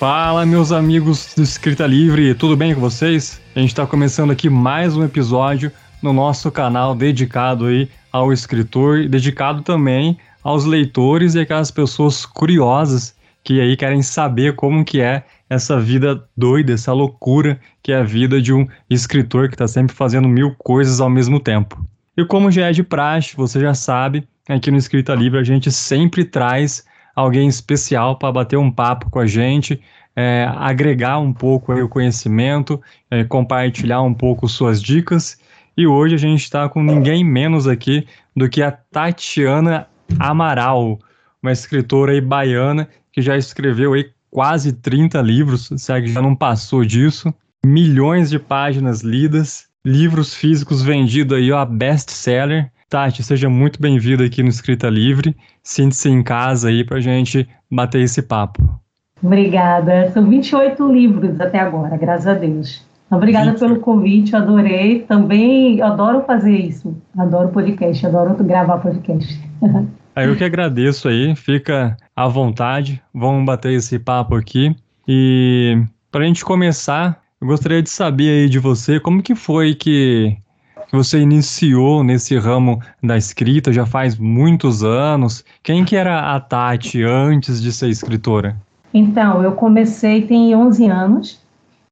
Fala, meus amigos do Escrita Livre, tudo bem com vocês? A gente está começando aqui mais um episódio no nosso canal dedicado aí ao escritor, dedicado também aos leitores e aquelas pessoas curiosas que aí querem saber como que é essa vida doida, essa loucura que é a vida de um escritor que está sempre fazendo mil coisas ao mesmo tempo. E como já é de praxe, você já sabe, aqui no Escrita Livre a gente sempre traz alguém especial para bater um papo com a gente, é, agregar um pouco o conhecimento, é, compartilhar um pouco suas dicas. E hoje a gente está com ninguém menos aqui do que a Tatiana Amaral, uma escritora aí baiana que já escreveu aí quase 30 livros, será que já não passou disso? Milhões de páginas lidas, livros físicos vendidos aí, ó, best-seller. Tati, seja muito bem-vinda aqui no Escrita Livre. Sinta-se em casa aí pra gente bater esse papo. Obrigada. São 28 livros até agora, graças a Deus. Obrigada 20. pelo convite, adorei. Também adoro fazer isso. Adoro podcast, adoro gravar podcast. Aí eu que agradeço aí, fica à vontade, vamos bater esse papo aqui. E para a gente começar, eu gostaria de saber aí de você como que foi que você iniciou nesse ramo da escrita, já faz muitos anos. Quem que era a Tati antes de ser escritora? Então, eu comecei tem 11 anos.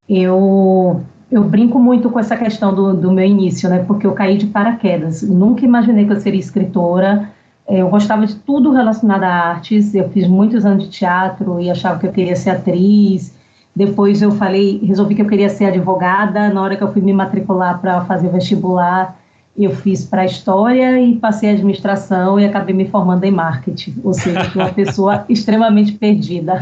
Eu eu brinco muito com essa questão do, do meu início, né? Porque eu caí de paraquedas. nunca imaginei que eu seria escritora. É, eu gostava de tudo relacionado a artes. Eu fiz muitos anos de teatro e achava que eu queria ser atriz. Depois eu falei, resolvi que eu queria ser advogada. Na hora que eu fui me matricular para fazer vestibular, eu fiz para história e passei administração e acabei me formando em marketing. Ou seja, uma pessoa extremamente perdida.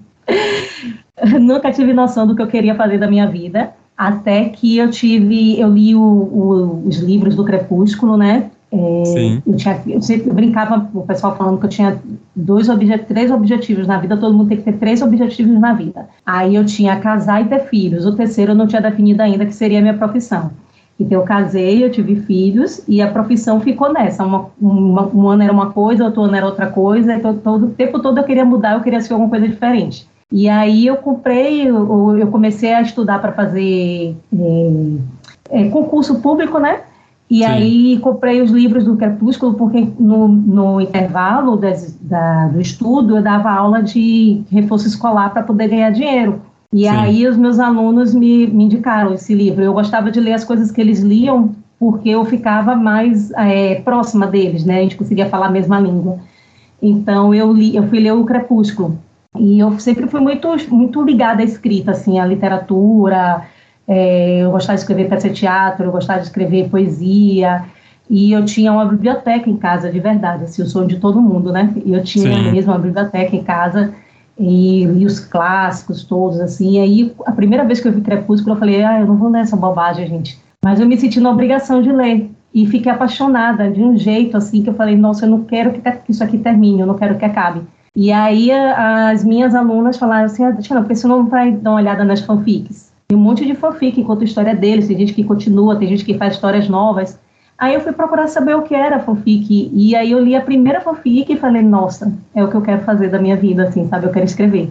Nunca tive noção do que eu queria fazer da minha vida até que eu tive, eu li o, o, os livros do Crepúsculo, né? É, eu, tinha, eu sempre brincava o pessoal falando que eu tinha dois obje três objetivos na vida, todo mundo tem que ter três objetivos na vida. Aí eu tinha casar e ter filhos. O terceiro eu não tinha definido ainda, que seria a minha profissão. Então eu casei, eu tive filhos e a profissão ficou nessa. Uma, uma, um ano era uma coisa, outro ano era outra coisa. Então, todo, o tempo todo eu queria mudar, eu queria ser alguma coisa diferente. E aí eu comprei, eu, eu comecei a estudar para fazer é, é, concurso público, né? E Sim. aí comprei os livros do Crepúsculo, porque no, no intervalo das, da, do estudo eu dava aula de reforço escolar para poder ganhar dinheiro. E Sim. aí os meus alunos me, me indicaram esse livro. Eu gostava de ler as coisas que eles liam, porque eu ficava mais é, próxima deles, né? A gente conseguia falar a mesma língua. Então eu li, eu fui ler o Crepúsculo. E eu sempre fui muito, muito ligada à escrita, assim, à literatura, é, eu gostava de escrever peça de teatro, eu gostava de escrever poesia, e eu tinha uma biblioteca em casa, de verdade, assim, o sonho de todo mundo, né? E eu tinha Sim. mesmo uma biblioteca em casa, e li os clássicos todos, assim, e aí a primeira vez que eu vi Crepúsculo, eu falei, ah, eu não vou nessa bobagem, gente. Mas eu me senti na obrigação de ler, e fiquei apaixonada de um jeito, assim, que eu falei, nossa, eu não quero que isso aqui termine, eu não quero que acabe. E aí as minhas alunas falaram assim, ah, Tina, por que você não vai dar uma olhada nas fanfics? Tem um monte de fanfic, conta a história deles, tem gente que continua, tem gente que faz histórias novas. Aí eu fui procurar saber o que era fanfic, e aí eu li a primeira fanfic e falei, nossa, é o que eu quero fazer da minha vida, assim, sabe? Eu quero escrever.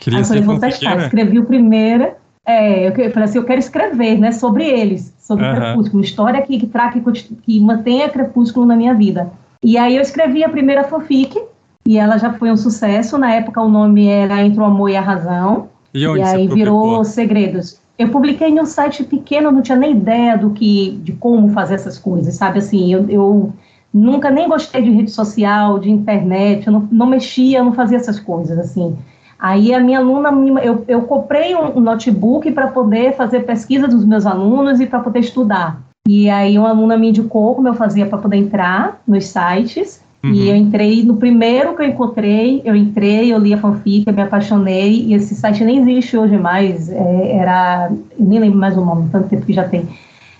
Queria aí eu falei, vou testar. Escrevi o primeiro, é, eu falei assim, eu quero escrever, né, sobre eles, sobre uhum. Crepúsculo, história que, que, traga, que, que mantenha Crepúsculo na minha vida. E aí eu escrevi a primeira fanfic, e ela já foi um sucesso. Na época o nome era Entre o Amor e a Razão. E, e aí virou Segredos. Eu publiquei em um site pequeno, não tinha nem ideia do que, de como fazer essas coisas, sabe? Assim, eu, eu nunca nem gostei de rede social, de internet, eu não, não mexia, não fazia essas coisas, assim. Aí a minha aluna, eu, eu comprei um, notebook para poder fazer pesquisa dos meus alunos e para poder estudar. E aí uma aluna me indicou como eu fazia para poder entrar nos sites. Uhum. E eu entrei, no primeiro que eu encontrei, eu entrei, eu li a fanfic, eu me apaixonei, e esse site nem existe hoje mais, é, era, nem lembro mais o nome, tanto tempo que já tem.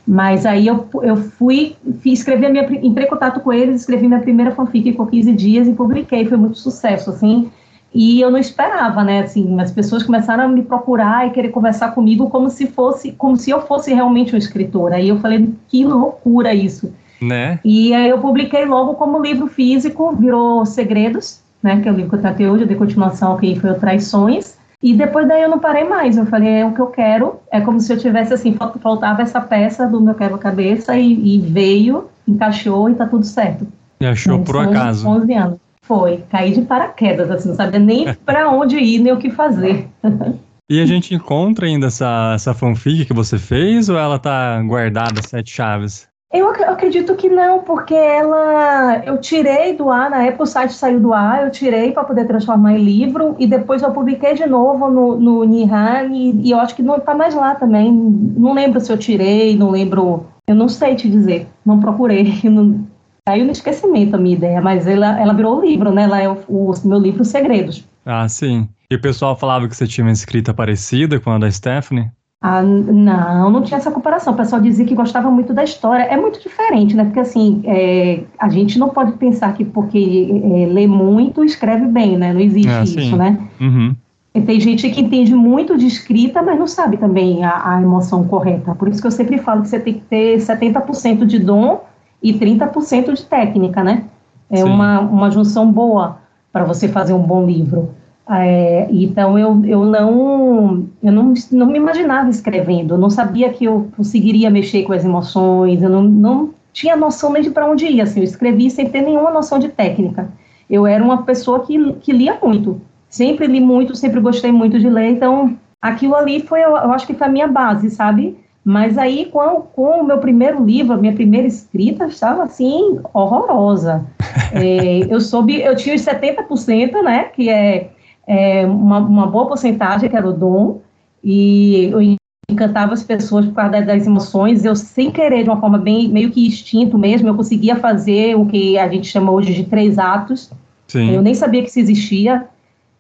Mas aí eu, eu fui, fiz, escrevi a minha, entrei em contato com eles, escrevi minha primeira fanfic com 15 dias e publiquei, foi muito sucesso, assim, e eu não esperava, né, assim, as pessoas começaram a me procurar e querer conversar comigo como se fosse, como se eu fosse realmente uma escritora, aí eu falei, que loucura isso, né? E aí eu publiquei logo como livro físico, virou Segredos, né, que é o livro que eu tratei hoje, de continuação, que foi o Traições, e depois daí eu não parei mais, eu falei, é o que eu quero, é como se eu tivesse, assim, faltava essa peça do meu quebra-cabeça e, e, veio, encaixou e tá tudo certo. E achou né, por acaso. 11 anos. Foi, caí de paraquedas, assim, não sabia nem para onde ir, nem o que fazer. E a gente encontra ainda essa, essa fanfic que você fez ou ela tá guardada, sete chaves? Eu acredito que não, porque ela. Eu tirei do ar, na época o site saiu do ar, eu tirei para poder transformar em livro e depois eu publiquei de novo no, no Nihan e, e eu acho que não está mais lá também. Não lembro se eu tirei, não lembro. Eu não sei te dizer, não procurei. Não, caiu no esquecimento a minha ideia, mas ela, ela virou livro, né? Ela é o, o meu livro Segredos. Ah, sim. E o pessoal falava que você tinha uma escrita parecida com a da Stephanie? Ah, não, não tinha essa comparação. O pessoal dizia que gostava muito da história. É muito diferente, né? Porque, assim, é, a gente não pode pensar que porque é, lê muito, escreve bem, né? Não existe é, isso, né? Uhum. E tem gente que entende muito de escrita, mas não sabe também a, a, emoção correta. Por isso que eu sempre falo que você tem que ter 70% de dom e 30% de técnica, né? É uma, uma junção boa para você fazer um bom livro. É, então eu, eu não eu não, não me imaginava escrevendo, eu não sabia que eu conseguiria mexer com as emoções, eu não, não tinha noção nem de para onde ia, assim, eu escrevi sem ter nenhuma noção de técnica. Eu era uma pessoa que, que lia muito, sempre li muito, sempre gostei muito de ler, então aquilo ali foi, eu, eu acho que foi a minha base, sabe? Mas aí, com, com o meu primeiro livro, a minha primeira escrita, estava assim, horrorosa. É, eu soube, eu tinha os 70%, né, que é é, uma, uma, boa porcentagem, que era o dom, e eu encantava as pessoas por causa das emoções. Eu, sem querer, de uma forma bem meio que instinto mesmo, eu conseguia fazer o que a gente chama hoje de três atos. Sim. Eu nem sabia que isso existia,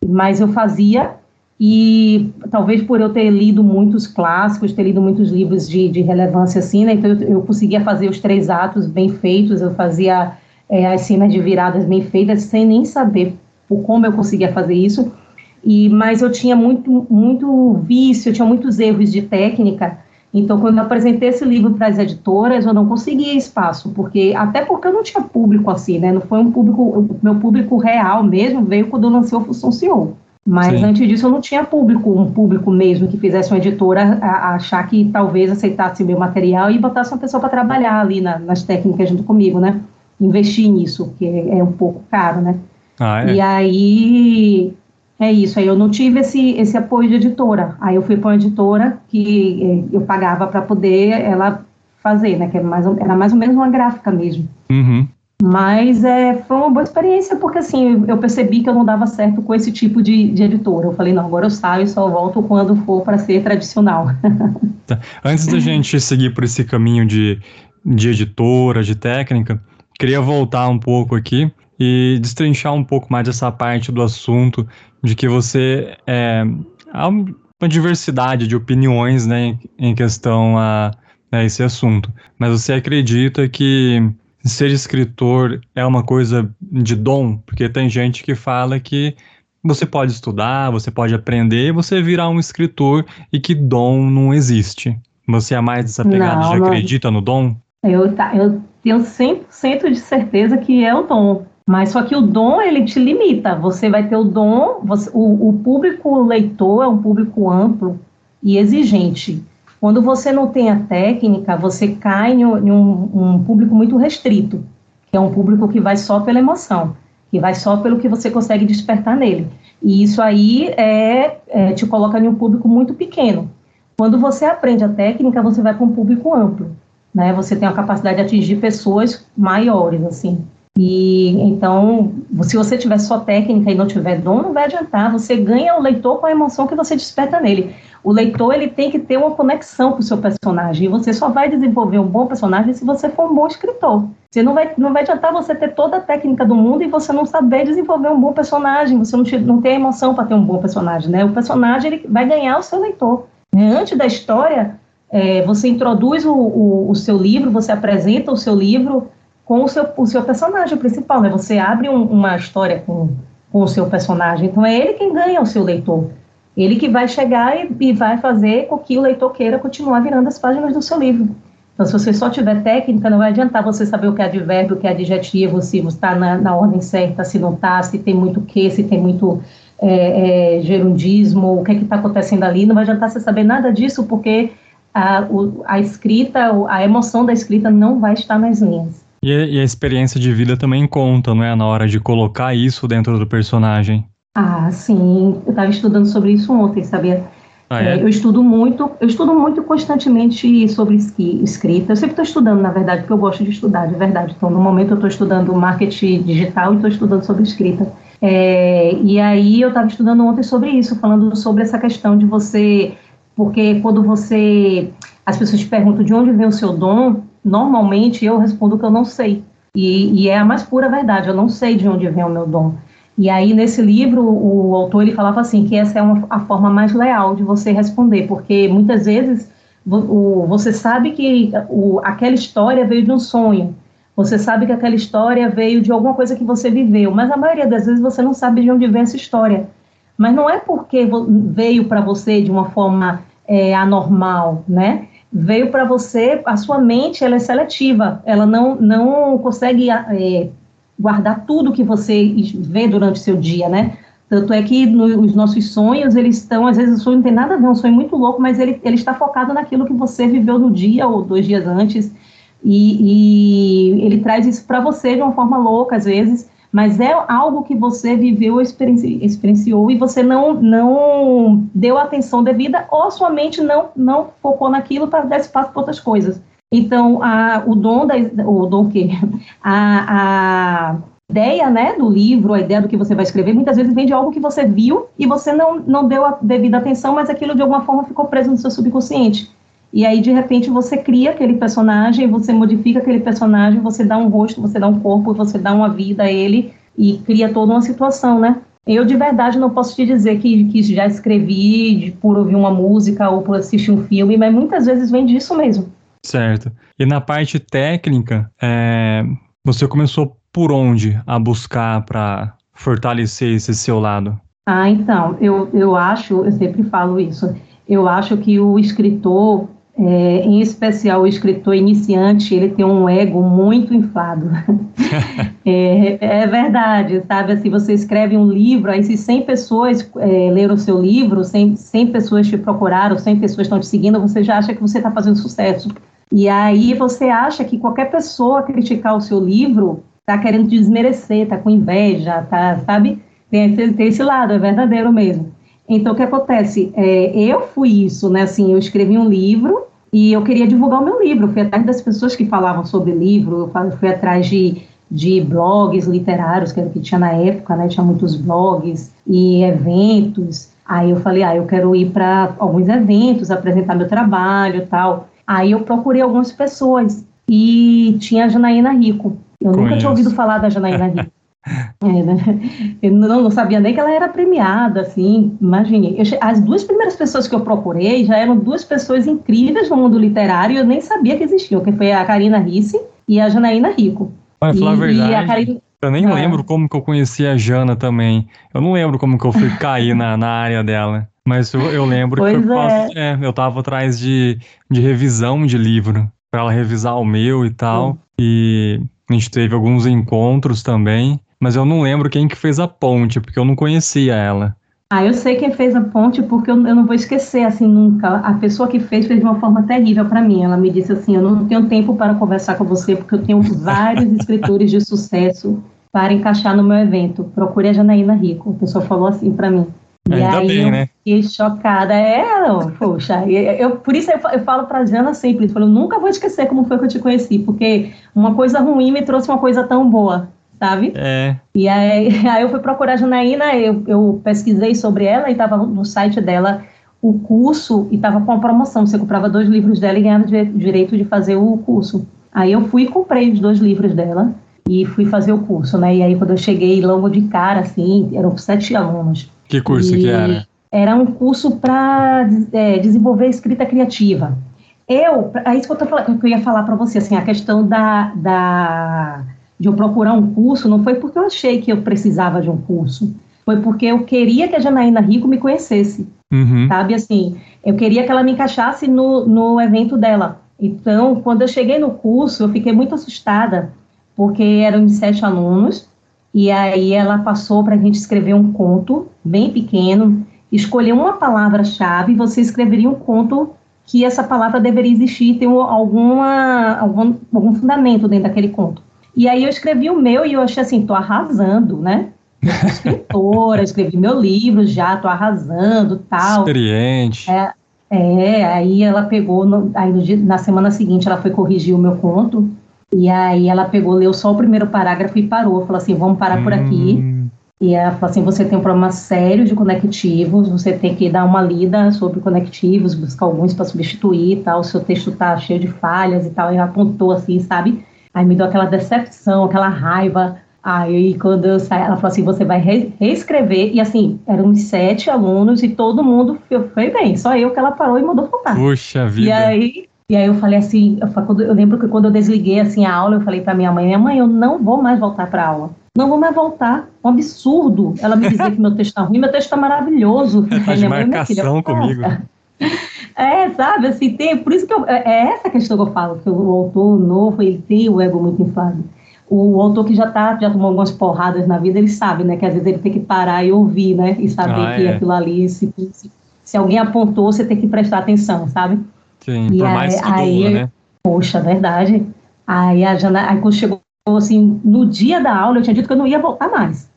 mas eu fazia. E talvez por eu ter lido muitos clássicos, ter lido muitos livros de, de relevância assim, né? Então eu, eu, conseguia fazer os três atos bem feitos, eu fazia é, as cenas de viradas bem feitas, sem nem saber por como eu conseguia fazer isso. E mas eu tinha muito muito vício, eu tinha muitos erros de técnica. Então, quando eu apresentei esse livro para as editoras, eu não conseguia espaço, porque até porque eu não tinha público assim, né? Não foi um público, o meu público real mesmo veio quando eu lancei o Função CEO. Mas Sim. antes disso eu não tinha público, um público mesmo que fizesse uma editora a, a achar que talvez aceitasse meu material e botasse uma pessoa para trabalhar ali na, nas técnicas junto comigo, né? Investir nisso, que é um pouco caro, né? Ah, é? E aí é isso, aí eu não tive esse, esse apoio de editora. Aí eu fui para uma editora que eh, eu pagava para poder ela fazer, né? Que era mais, era mais ou menos uma gráfica mesmo. Uhum. Mas é, foi uma boa experiência, porque assim, eu percebi que eu não dava certo com esse tipo de, de editora. Eu falei, não, agora eu saio e só volto quando for para ser tradicional. Tá. Antes da gente seguir por esse caminho de, de editora, de técnica, queria voltar um pouco aqui e destrinchar um pouco mais essa parte do assunto de que você é, há uma diversidade de opiniões né, em questão a, a esse assunto. Mas você acredita que ser escritor é uma coisa de dom? Porque tem gente que fala que você pode estudar, você pode aprender, você virar um escritor e que dom não existe. Você é mais dessa pegada não, de acredita no dom? Eu, tá, eu tenho 100% de certeza que é o dom. Mas só que o dom ele te limita. Você vai ter o dom, você, o, o, público leitor é um público amplo e exigente. Quando você não tem a técnica, você cai em um, um público muito restrito, que é um público que vai só pela emoção, que vai só pelo que você consegue despertar nele. E isso aí é, é te coloca em um público muito pequeno. Quando você aprende a técnica, você vai para um público amplo, né? Você tem a capacidade de atingir pessoas maiores, assim. E então, se você tiver só técnica e não tiver dom, não vai adiantar. Você ganha o leitor com a emoção que você desperta nele. O leitor ele tem que ter uma conexão com o seu personagem. E você só vai desenvolver um bom personagem se você for um bom escritor. Você não vai, não vai adiantar você ter toda a técnica do mundo e você não saber desenvolver um bom personagem. Você não, te, não tem emoção para ter um bom personagem, né? O personagem ele vai ganhar o seu leitor. Antes da história, é, você introduz o, o, o seu livro, você apresenta o seu livro com o seu, o seu personagem principal, né? Você abre um, uma história com, com o seu personagem, então é ele quem ganha o seu leitor. Ele que vai chegar e, e, vai fazer com que o leitor queira continuar virando as páginas do seu livro. Então, se você só tiver técnica, não vai adiantar você saber o que é advérbio, o que é adjetivo, se está na, na, ordem certa, se não está, se tem muito que, se tem muito é, é, gerundismo, o que é está acontecendo ali. Não vai adiantar você saber nada disso, porque a, o, a escrita, a emoção da escrita não vai estar nas linhas. E a, e a experiência de vida também conta, não é? Na hora de colocar isso dentro do personagem. Ah, sim. Eu estava estudando sobre isso ontem, sabia? Ah, é? Eu estudo muito, eu estudo muito constantemente sobre escrita. Eu sempre estou estudando, na verdade, porque eu gosto de estudar, de verdade. Então, no momento eu estou estudando marketing digital e estou estudando sobre escrita. É, e aí eu estava estudando ontem sobre isso, falando sobre essa questão de você, porque quando você, as pessoas te perguntam de onde vem o seu dom, normalmente eu respondo que eu não sei. E, e é a mais pura verdade, eu não sei de onde vem o meu dom. E aí, nesse livro, o autor ele falava assim que essa é uma, a forma mais leal de você responder, porque muitas vezes o, você sabe que o, aquela história veio de um sonho, você sabe que aquela história veio de alguma coisa que você viveu, mas a maioria das vezes você não sabe de onde vem essa história. Mas não é porque veio para você de uma forma é, anormal, né? Veio para você, a sua mente ela é seletiva, ela não, não consegue é, guardar tudo que você vê durante seu dia, né? Tanto é que no, os nossos sonhos, eles estão, às vezes o sonho não tem nada a ver, é um sonho muito louco, mas ele, ele está focado naquilo que você viveu no dia ou dois dias antes, e, e ele traz isso para você de uma forma louca, às vezes, mas é algo que você viveu, experienci, experienciou, e você não, não deu atenção devida, ou sua mente não, não focou naquilo para dar espaço para outras coisas. Então, a, o dom da, o dom que a, a ideia, né, do livro, a ideia do que você vai escrever, muitas vezes vem de algo que você viu e você não, não deu a devida atenção, mas aquilo de alguma forma ficou preso no seu subconsciente. E aí, de repente, você cria aquele personagem, você modifica aquele personagem, você dá um rosto, você dá um corpo, você dá uma vida a ele e cria toda uma situação, né? Eu, de verdade, não posso te dizer que, que já escrevi por ouvir uma música ou por assistir um filme, mas muitas vezes vem disso mesmo. Certo. E na parte técnica, é, você começou por onde a buscar para fortalecer esse seu lado? Ah, então, eu, eu acho, eu sempre falo isso, eu acho que o escritor, é, em especial o escritor iniciante, ele tem um ego muito inflado. é, é, verdade, sabe? Assim, você escreve um livro, aí se 100 pessoas é, leram o seu livro, 100, 100 pessoas te procuraram, 100 pessoas estão te seguindo, você já acha que você está fazendo sucesso. E aí você acha que qualquer pessoa criticar o seu livro está querendo desmerecer, está com inveja, tá, sabe? Tem esse, tem esse lado, é verdadeiro mesmo. Então, o que acontece? É, eu fui isso, né? Assim, eu escrevi um livro e eu queria divulgar o meu livro. fui atrás das pessoas que falavam sobre livro, eu fui atrás de, de blogs literários, que era o que tinha na época, né? Tinha muitos blogs e eventos. Aí eu falei, ah, eu quero ir para alguns eventos, apresentar meu trabalho e tal. Aí eu procurei algumas pessoas e tinha a Janaína Rico. Eu Conheço. nunca tinha ouvido falar da Janaína Rico. É, né? Eu não, não, sabia nem que ela era premiada, assim, imagine. Eu, as duas primeiras pessoas que eu procurei já eram duas pessoas incríveis no mundo literário, eu nem sabia que existiam, que foi a Karina Risse e a Janaína Rico. Falar a verdade, Karina... eu nem é. lembro como que eu conheci a Jana também. Eu não lembro como que eu fui cair na, na área dela. Mas eu, eu lembro pois que foi é. é, eu tava atrás de, de revisão de livro, para ela revisar o meu e tal. Hum. E a gente teve alguns encontros também, mas eu não lembro quem que fez a ponte, porque eu não conhecia ela. Ah, eu sei quem fez a ponte porque eu, eu não vou esquecer assim nunca. A pessoa que fez fez de uma forma terrível para mim. Ela me disse assim: "Eu não tenho tempo para conversar com você porque eu tenho vários escritores de sucesso para encaixar no meu evento. Procure a Janaína Rico." A pessoa falou assim para mim. E Ainda aí bem, eu né? fiquei chocada. É, não, poxa, eu, por isso eu, eu falo pra Jana sempre, eu, falo, nunca vou esquecer como foi que eu te conheci, porque uma coisa ruim me trouxe uma coisa tão boa, sabe? É. E aí, aí eu fui procurar a Janaína, eu, eu pesquisei sobre ela e estava no site dela o curso e estava com uma promoção. Você comprava dois livros dela e ganhava direito de fazer o curso. Aí eu fui e comprei os dois livros dela e fui fazer o curso, né? E aí quando eu cheguei logo de cara, assim, eram sete alunos. Que curso e que era? Era um curso para é, desenvolver escrita criativa. Eu, é isso que eu, tô falando, que eu ia falar para você, assim, a questão da, da, de eu procurar um curso não foi porque eu achei que eu precisava de um curso, foi porque eu queria que a Janaína Rico me conhecesse, uhum. sabe, assim, eu queria que ela me encaixasse no, no evento dela, Então, quando eu cheguei no curso, eu fiquei muito assustada, porque eram sete alunos, e aí ela passou para a gente escrever um conto bem pequeno, escolher uma palavra-chave, você escreveria um conto que essa palavra deveria existir, ter alguma, algum, algum fundamento dentro daquele conto. E aí eu escrevi o meu e eu achei assim, tô arrasando, né? Escritora, escrevi meu livro já, tô arrasando, tal. Experiente. É, é aí ela pegou, no, aí na semana seguinte ela foi corrigir o meu conto, e aí ela pegou, leu só o primeiro parágrafo e parou, falou assim, vamos parar hum. por aqui. Hum. E ela falou assim, você tem um problema sério de conectivos, você tem que dar uma lida sobre conectivos, buscar alguns para substituir e tal, o seu texto tá cheio de falhas e tal, e ela apontou assim, sabe? Aí me deu aquela decepção, aquela raiva. Aí quando eu saí, ela falou assim, você vai re reescrever. E assim, eram uns sete alunos e todo mundo foi bem. Só eu que ela parou e mandou faltar. Puxa vida. E aí, e aí eu falei assim, eu, eu lembro que quando eu desliguei assim a aula, eu falei para minha mãe, minha mãe, eu não vou mais voltar para aula. Não vou mais voltar. Um absurdo ela me dizer que meu texto está ruim, meu texto está maravilhoso. Tá de marcação comigo. É, sabe, assim, tem, por isso que eu, é, é essa questão que eu falo, que o autor novo, ele tem o ego muito inflado. O autor que já tá, já tomou algumas porradas na vida, ele sabe, né, que às vezes ele tem que parar e ouvir, né, e saber ah, que é. aquilo ali, se, se, se, alguém apontou, você tem que prestar atenção, sabe? Sim, e por aí, mais que aí, doa, né? Poxa, verdade. Aí a Jana, aí quando chegou, assim, no dia da aula, eu tinha dito que eu não ia voltar mais.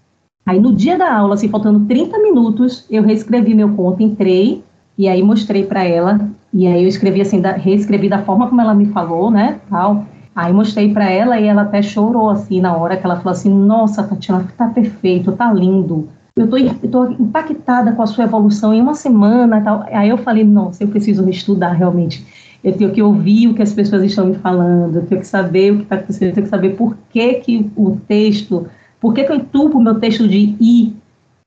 Aí no dia da aula, assim, faltando 30 minutos, eu reescrevi meu conto, entrei, e aí mostrei para ela, e aí eu escrevi assim, da, reescrevi da forma como ela me falou, né, tal. Aí mostrei para ela e ela até chorou assim na hora que ela falou assim: "Nossa, Tatiana, tá perfeito, tá lindo. Eu tô, eu tô impactada com a sua evolução em uma semana, tal". Aí eu falei: "Nossa, eu preciso estudar realmente. Eu tenho que ouvir o que as pessoas estão me falando, eu tenho que saber o que está acontecendo, eu tenho que saber por que, que o texto, por que, que eu entupo o meu texto de i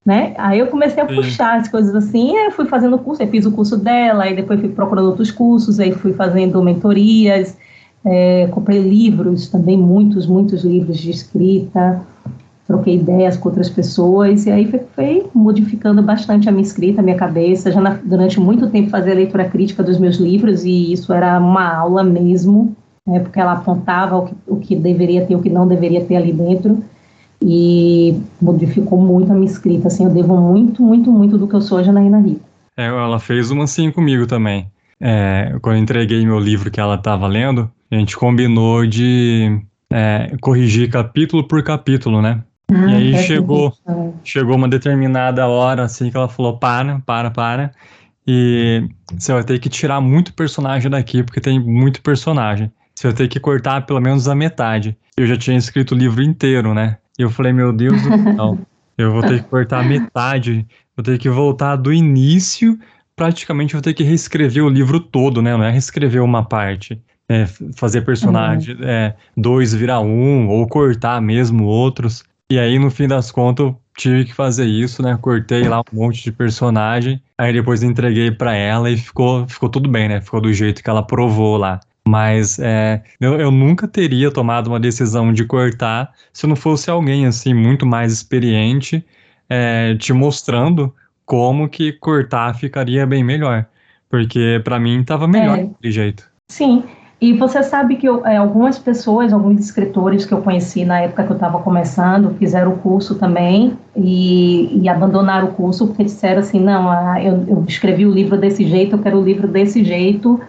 né? Aí eu comecei a Sim. puxar as coisas assim, aí fui fazendo o curso, aí fiz o curso dela, aí depois fui procurando outros cursos, aí fui fazendo mentorias, é, comprei livros também, muitos, muitos livros de escrita, troquei ideias com outras pessoas, e aí foi, foi modificando bastante a minha escrita, a minha cabeça, já na, durante muito tempo fazia leitura crítica dos meus livros, e isso era uma aula mesmo, né, porque ela apontava o que, o que deveria ter, o que não deveria ter ali dentro, e modificou muito a minha escrita, assim, eu devo muito, muito, muito do que eu sou a Janaína Rico. É, ela fez uma assim comigo também. É, quando eu entreguei meu livro que ela estava lendo, a gente combinou de é, corrigir capítulo por capítulo, né? Ah, e aí chegou, chegou uma determinada hora, assim, que ela falou, para, para, para, e você vai ter que tirar muito personagem daqui, porque tem muito personagem. Você vai ter que cortar pelo menos a metade. Eu já tinha escrito o livro inteiro, né? E eu falei, meu Deus do céu, eu vou ter que cortar metade, vou ter que voltar do início, praticamente vou ter que reescrever o livro todo, né? Não é reescrever uma parte. É fazer personagem uhum. é, dois virar um, ou cortar mesmo outros. E aí, no fim das contas, eu tive que fazer isso, né? Cortei lá um monte de personagem, aí depois entreguei para ela e ficou, ficou tudo bem, né? Ficou do jeito que ela provou lá. Mas é, eu, eu, nunca teria tomado uma decisão de cortar se não fosse alguém assim muito mais experiente é, te mostrando como que cortar ficaria bem melhor. Porque para mim estava melhor é, daquele jeito. Sim, e você sabe que eu, é, algumas pessoas, alguns escritores que eu conheci na época que eu estava começando, fizeram o curso também e, e, abandonaram o curso porque disseram assim, não, ah, eu, eu escrevi o livro desse jeito, eu quero o livro desse jeito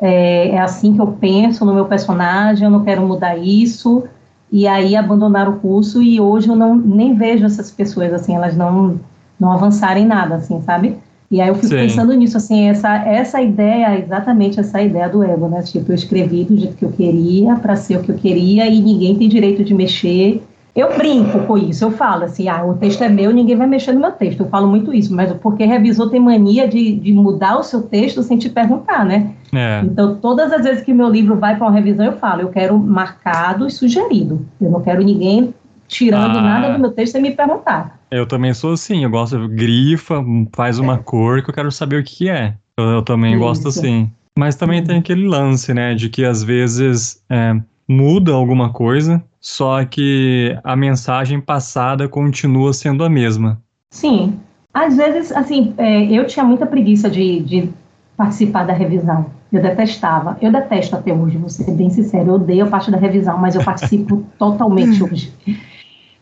é, é, assim que eu penso no meu personagem, eu não quero mudar isso, e aí abandonar o curso, e hoje eu não, nem vejo essas pessoas, assim, elas não, não avançaram em nada, assim, sabe? E aí eu fico Sim. pensando nisso, assim, essa, essa ideia, exatamente essa ideia do ego, né? Tipo, eu escrevi do jeito que eu queria, para ser o que eu queria, e ninguém tem direito de mexer, eu brinco com isso, eu falo assim, ah, o texto é meu, ninguém vai mexer no meu texto. Eu falo muito isso, mas porque revisor tem mania de, de mudar o seu texto sem te perguntar, né? É. Então, todas as vezes que meu livro vai para uma revisão, eu falo, eu quero marcado e sugerido. Eu não quero ninguém tirando ah. nada do meu texto sem me perguntar. Eu também sou assim, eu gosto, grifa, faz uma é. cor que eu quero saber o que é. Eu, eu também isso. gosto assim. Mas também tem aquele lance, né, de que às vezes é, muda alguma coisa, só que a mensagem passada continua sendo a mesma. Sim. Às vezes, assim, é, eu tinha muita preguiça de, de participar da revisão. Eu detestava. Eu detesto até hoje, vou ser bem sincero. Eu odeio a parte da revisão, mas eu participo totalmente hoje.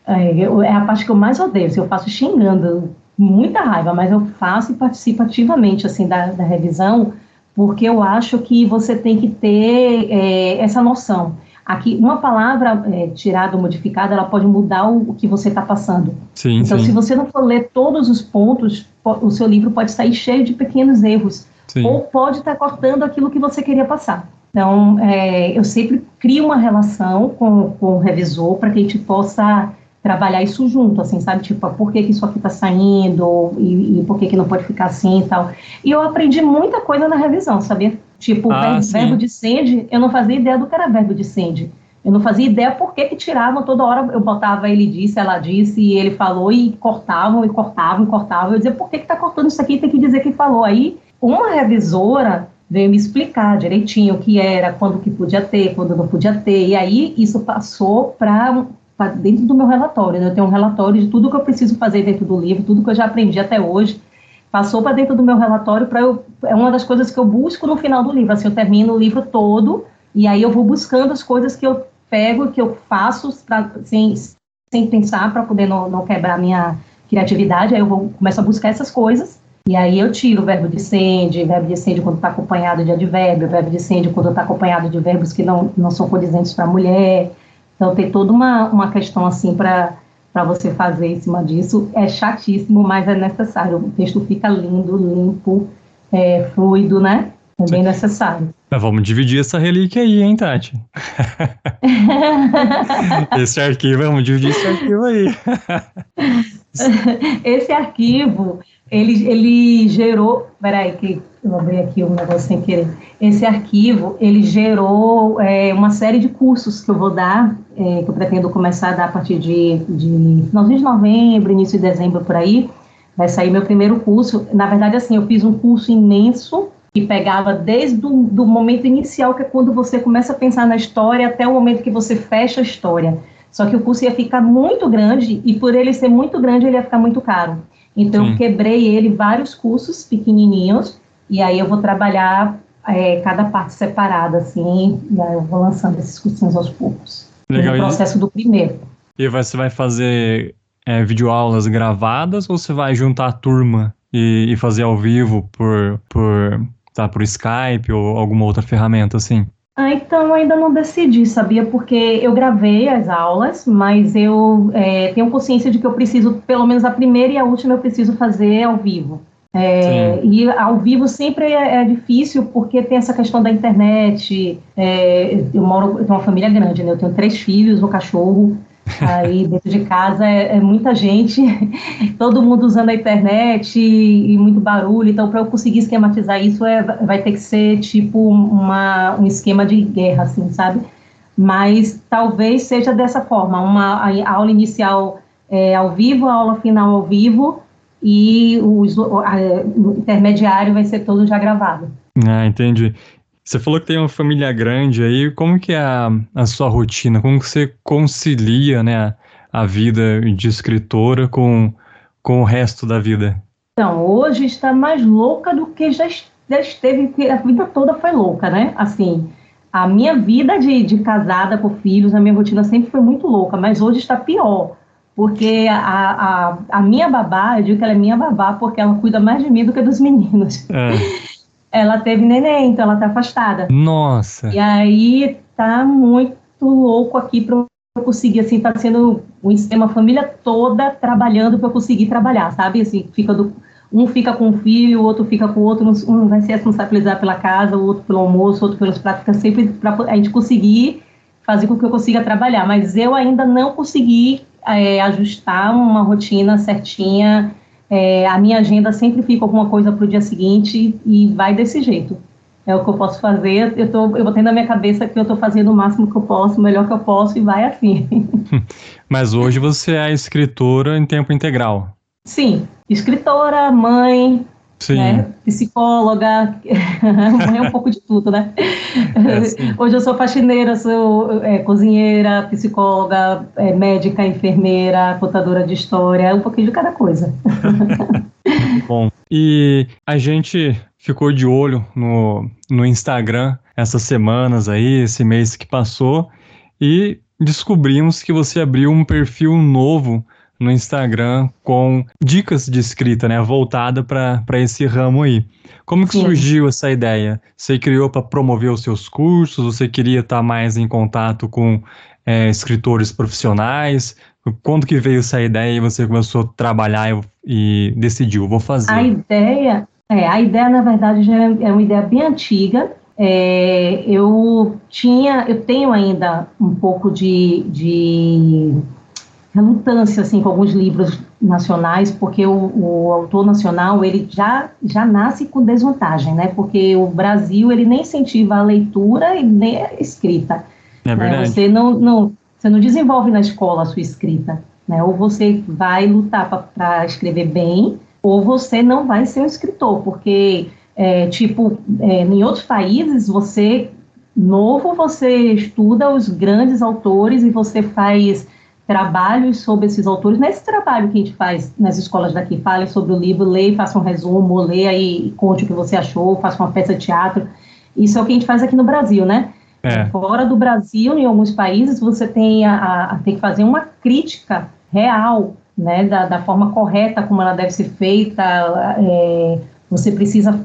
É, eu, é, a parte que eu mais odeio. Eu faço xingando, muita raiva, mas eu faço e participo ativamente assim da, da revisão, porque eu acho que você tem que ter é, essa noção. Aqui, uma palavra é, tirada ou modificada, ela pode mudar o, o que você está passando. Sim, então, sim. se você não for ler todos os pontos, o seu livro pode sair cheio de pequenos erros. Sim. Ou pode estar tá cortando aquilo que você queria passar. Então, é, eu sempre crio uma relação com, com o revisor para que a gente possa trabalhar isso junto, assim, sabe? Tipo, por que, que isso aqui está saindo e, e, por que, que não pode ficar assim e tal. E eu aprendi muita coisa na revisão, sabia? Tipo, ah, verbo, verbo de sende, eu não fazia ideia do que era verbo de sende. Eu não fazia ideia por que, que tiravam toda hora. Eu botava ele disse, ela disse, e ele falou, e cortavam, e cortavam, e cortavam. Eu dizia, por que, que tá cortando isso aqui? Tem que dizer que falou. Aí, uma revisora veio me explicar direitinho o que era, quando que podia ter, quando não podia ter. E aí, isso passou para dentro do meu relatório. Né? Eu tenho um relatório de tudo que eu preciso fazer dentro do livro, tudo que eu já aprendi até hoje, passou para dentro do meu relatório para eu é uma das coisas que eu busco no final do livro. Assim, eu termino o livro todo e aí eu vou buscando as coisas que eu pego, que eu faço pra, sem, pensar para poder não, não quebrar minha criatividade. Aí eu vou começo a buscar essas coisas e aí eu tiro o verbo de sende, verbo de sende quando está acompanhado de advérbio, verbo de sende quando está acompanhado de verbos que não, não são condizentes para mulher. Então tem toda uma, uma questão assim para para você fazer em cima disso. É chatíssimo, mas é necessário. O texto fica lindo, limpo, é, fluido, né? É bem necessário. Mas vamos dividir essa relíquia aí, hein, Tati? esse arquivo, vamos dividir esse arquivo aí. esse arquivo, ele, ele gerou. Peraí, que eu abri aqui um negócio sem querer. Esse arquivo, ele gerou é, uma série de cursos que eu vou dar, é, que eu pretendo começar a dar a partir de, de de novembro, início de dezembro, por aí. Vai sair meu primeiro curso. Na verdade, assim, eu fiz um curso imenso que pegava desde o do momento inicial, que é quando você começa a pensar na história, até o momento que você fecha a história. Só que o curso ia ficar muito grande, e por ele ser muito grande, ele ia ficar muito caro. Então, Sim. eu quebrei ele vários cursos pequenininhos, e aí eu vou trabalhar é, cada parte separada, assim, e aí eu vou lançando esses cursinhos aos poucos. Legal. No processo do primeiro. E você vai fazer é, videoaulas gravadas ou você vai juntar a turma e, e fazer ao vivo por, por, tá, por Skype ou alguma outra ferramenta assim? Ah, então ainda não decidi, sabia? Porque eu gravei as aulas, mas eu é, tenho consciência de que eu preciso, pelo menos a primeira e a última, eu preciso fazer ao vivo. É, e ao vivo sempre é, é, difícil porque tem essa questão da internet. É, eu moro, eu tenho uma família grande, né? Eu tenho três filhos, um cachorro. Aí dentro de casa é, é muita gente, todo mundo usando a internet e, e muito barulho. Então, para eu conseguir esquematizar isso, é, vai ter que ser tipo uma, um esquema de guerra, assim, sabe? Mas talvez seja dessa forma: uma a aula inicial é, ao vivo, a aula final ao vivo e o, o intermediário vai ser todo já gravado. Ah, entendi. Você falou que tem uma família grande aí, como que é a, a sua rotina? Como que você concilia, né, a vida de escritora com, com o resto da vida? Então, hoje está mais louca do que já, já esteve, porque a vida toda foi louca, né? Assim, a minha vida de, de casada com filhos, a minha rotina sempre foi muito louca, mas hoje está pior, porque a, a, a minha babá, eu digo que ela é minha babá porque ela cuida mais de mim do que dos meninos. É. ela teve neném, então ela tá afastada. Nossa! E aí tá muito louco aqui para eu conseguir, assim, tá sendo um esquema, a família toda trabalhando para eu conseguir trabalhar, sabe? Assim, fica do, um fica com o filho, o outro fica com o outro, um vai se responsabilizar pela casa, o outro pelo almoço, o outro pelos pratos, fica sempre para a gente conseguir fazer com que eu consiga trabalhar. Mas eu ainda não consegui é, ajustar uma rotina certinha é, a minha agenda sempre fica alguma coisa para o dia seguinte e vai desse jeito. É o que eu posso fazer. Eu, tô, eu vou tendo na minha cabeça que eu estou fazendo o máximo que eu posso, o melhor que eu posso, e vai assim. Mas hoje você é escritora em tempo integral. Sim, escritora, mãe, Sim. Né? Psicóloga, é um pouco de tudo, né? É, Hoje eu sou faxineira, sou é, cozinheira, psicóloga, é, médica, enfermeira, contadora de história, um pouquinho de cada coisa. bom. E a gente ficou de olho no, no Instagram essas semanas aí, esse mês que passou, e descobrimos que você abriu um perfil novo no Instagram com dicas de escrita, né, voltada para esse ramo aí. Como que Sim. surgiu essa ideia? Você criou para promover os seus cursos? Você queria estar mais em contato com é, escritores profissionais? Quando que veio essa ideia e você começou a trabalhar e, e decidiu, vou fazer? A ideia, é, a ideia na verdade já é, é uma ideia bem antiga. É, eu tinha, eu tenho ainda um pouco de, de relutância assim com alguns livros nacionais, porque o, o, autor nacional ele já já nasce com desvantagem, né? Porque o Brasil ele nem incentiva a leitura e nem a escrita. É né? Você não, não você não desenvolve na escola a sua escrita, né? Ou você vai lutar para escrever bem, ou você não vai ser um escritor, porque é, tipo é, em outros países você novo você estuda os grandes autores e você faz trabalhos sobre esses autores, nesse trabalho que a gente faz nas escolas daqui, fale sobre o livro, leia, faça um resumo, leia e conte o que você achou, faça uma peça de teatro. Isso é o que a gente faz aqui no Brasil, né? É. Fora do Brasil, em alguns países, você tem, a, a, tem que fazer uma crítica real, né, da, da forma correta como ela deve ser feita, é, você precisa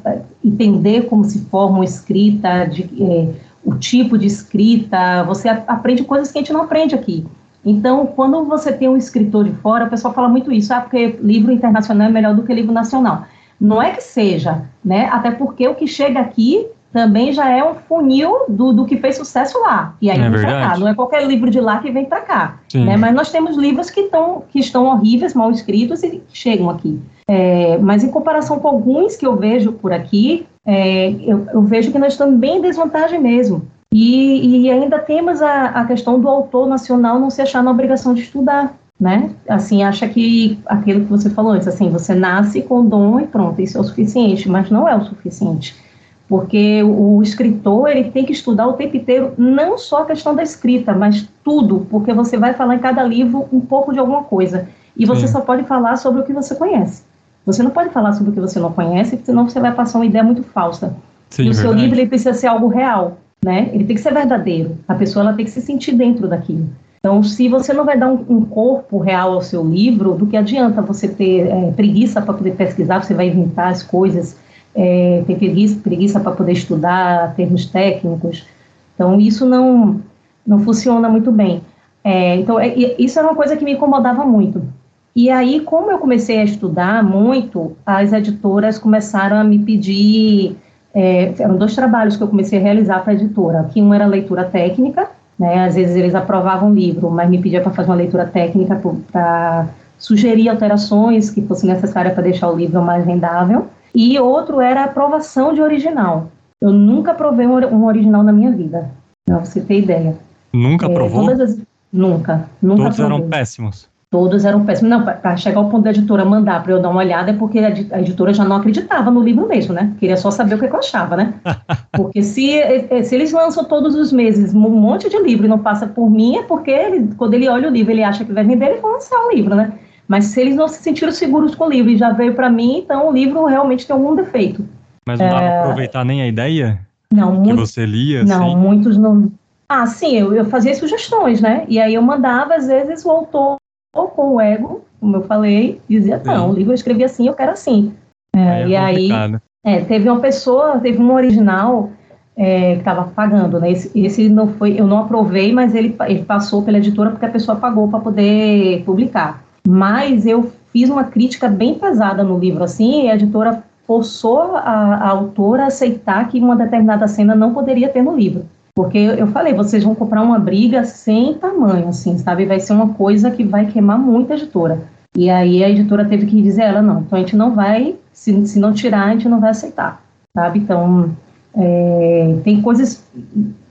entender como se forma uma escrita, de, é, o tipo de escrita, você aprende coisas que a gente não aprende aqui. Então, quando você tem um escritor de fora, o pessoal fala muito isso, ah, porque livro internacional é melhor do que livro nacional. Não é que seja, né? Até porque o que chega aqui também já é um funil do, do que fez sucesso lá. E aí é vem cá. Não é qualquer livro de lá que vem para cá. Né? Mas nós temos livros que, tão, que estão horríveis, mal escritos e chegam aqui. É, mas em comparação com alguns que eu vejo por aqui, é, eu, eu, vejo que nós estamos bem em desvantagem mesmo. E, e ainda temos a, a, questão do autor nacional não se achar na obrigação de estudar, né? Assim, acha que aquilo que você falou antes, assim, você nasce com dom e pronto, isso é o suficiente, mas não é o suficiente. Porque o escritor, ele tem que estudar o tempo inteiro, não só a questão da escrita, mas tudo, porque você vai falar em cada livro um pouco de alguma coisa. E você Sim. só pode falar sobre o que você conhece. Você não pode falar sobre o que você não conhece, senão você vai passar uma ideia muito falsa. Sim, e o verdade. seu livro ele precisa ser algo real né? Ele tem que ser verdadeiro. A pessoa ela tem que se sentir dentro daquilo. Então, se você não vai dar um, um corpo real ao seu livro, do que adianta você ter é, preguiça para poder pesquisar, você vai inventar as coisas, é, ter preguiça, preguiça para poder estudar termos técnicos. Então, isso não, não funciona muito bem. É, então, é, isso era uma coisa que me incomodava muito. E aí, como eu comecei a estudar muito, as editoras começaram a me pedir é, eram dois trabalhos que eu comecei a realizar para a editora. Que um era leitura técnica, né? Às vezes eles aprovavam o livro, mas me pediam para fazer uma leitura técnica para sugerir alterações que fossem necessárias para deixar o livro mais vendável. E outro era a aprovação de original. Eu nunca provei um, original na minha vida, para você ter ideia. Nunca é, provou? As, nunca, nunca Todos provei. eram péssimos. Todos eram péssimos. Não, para chegar ao ponto da editora mandar para eu dar uma olhada é porque a editora já não acreditava no livro mesmo, né? Queria só saber o que eu achava, né? Porque se, se eles lançam todos os meses um monte de livro e não passa por mim, é porque ele, quando ele olha o livro, ele acha que vai vender, ele vai lançar o livro, né? Mas se eles não se sentiram seguros com o livro e já veio para mim, então o livro realmente tem algum defeito. Mas não dá é... para aproveitar nem a ideia? Não, que você lia? Não, assim? muitos não. Ah, sim, eu, eu fazia sugestões, né? E aí eu mandava, às vezes, o autor ou com o ego, como eu falei, dizia, não, o livro eu escrevi assim, eu quero assim. É, é e aí, é, teve uma pessoa, teve um original é, que estava pagando, né? Esse, esse, não foi, eu não aprovei, mas ele, ele passou pela editora porque a pessoa pagou para poder publicar. Mas eu fiz uma crítica bem pesada no livro, assim, e a editora forçou a, a autora a aceitar que uma determinada cena não poderia ter no livro. Porque eu falei, vocês vão comprar uma briga sem tamanho, assim, sabe? Vai ser uma coisa que vai queimar muito a editora. E aí a editora teve que dizer ela, não, então a gente não vai, se, se não tirar, a gente não vai aceitar, sabe? Então, é, tem coisas,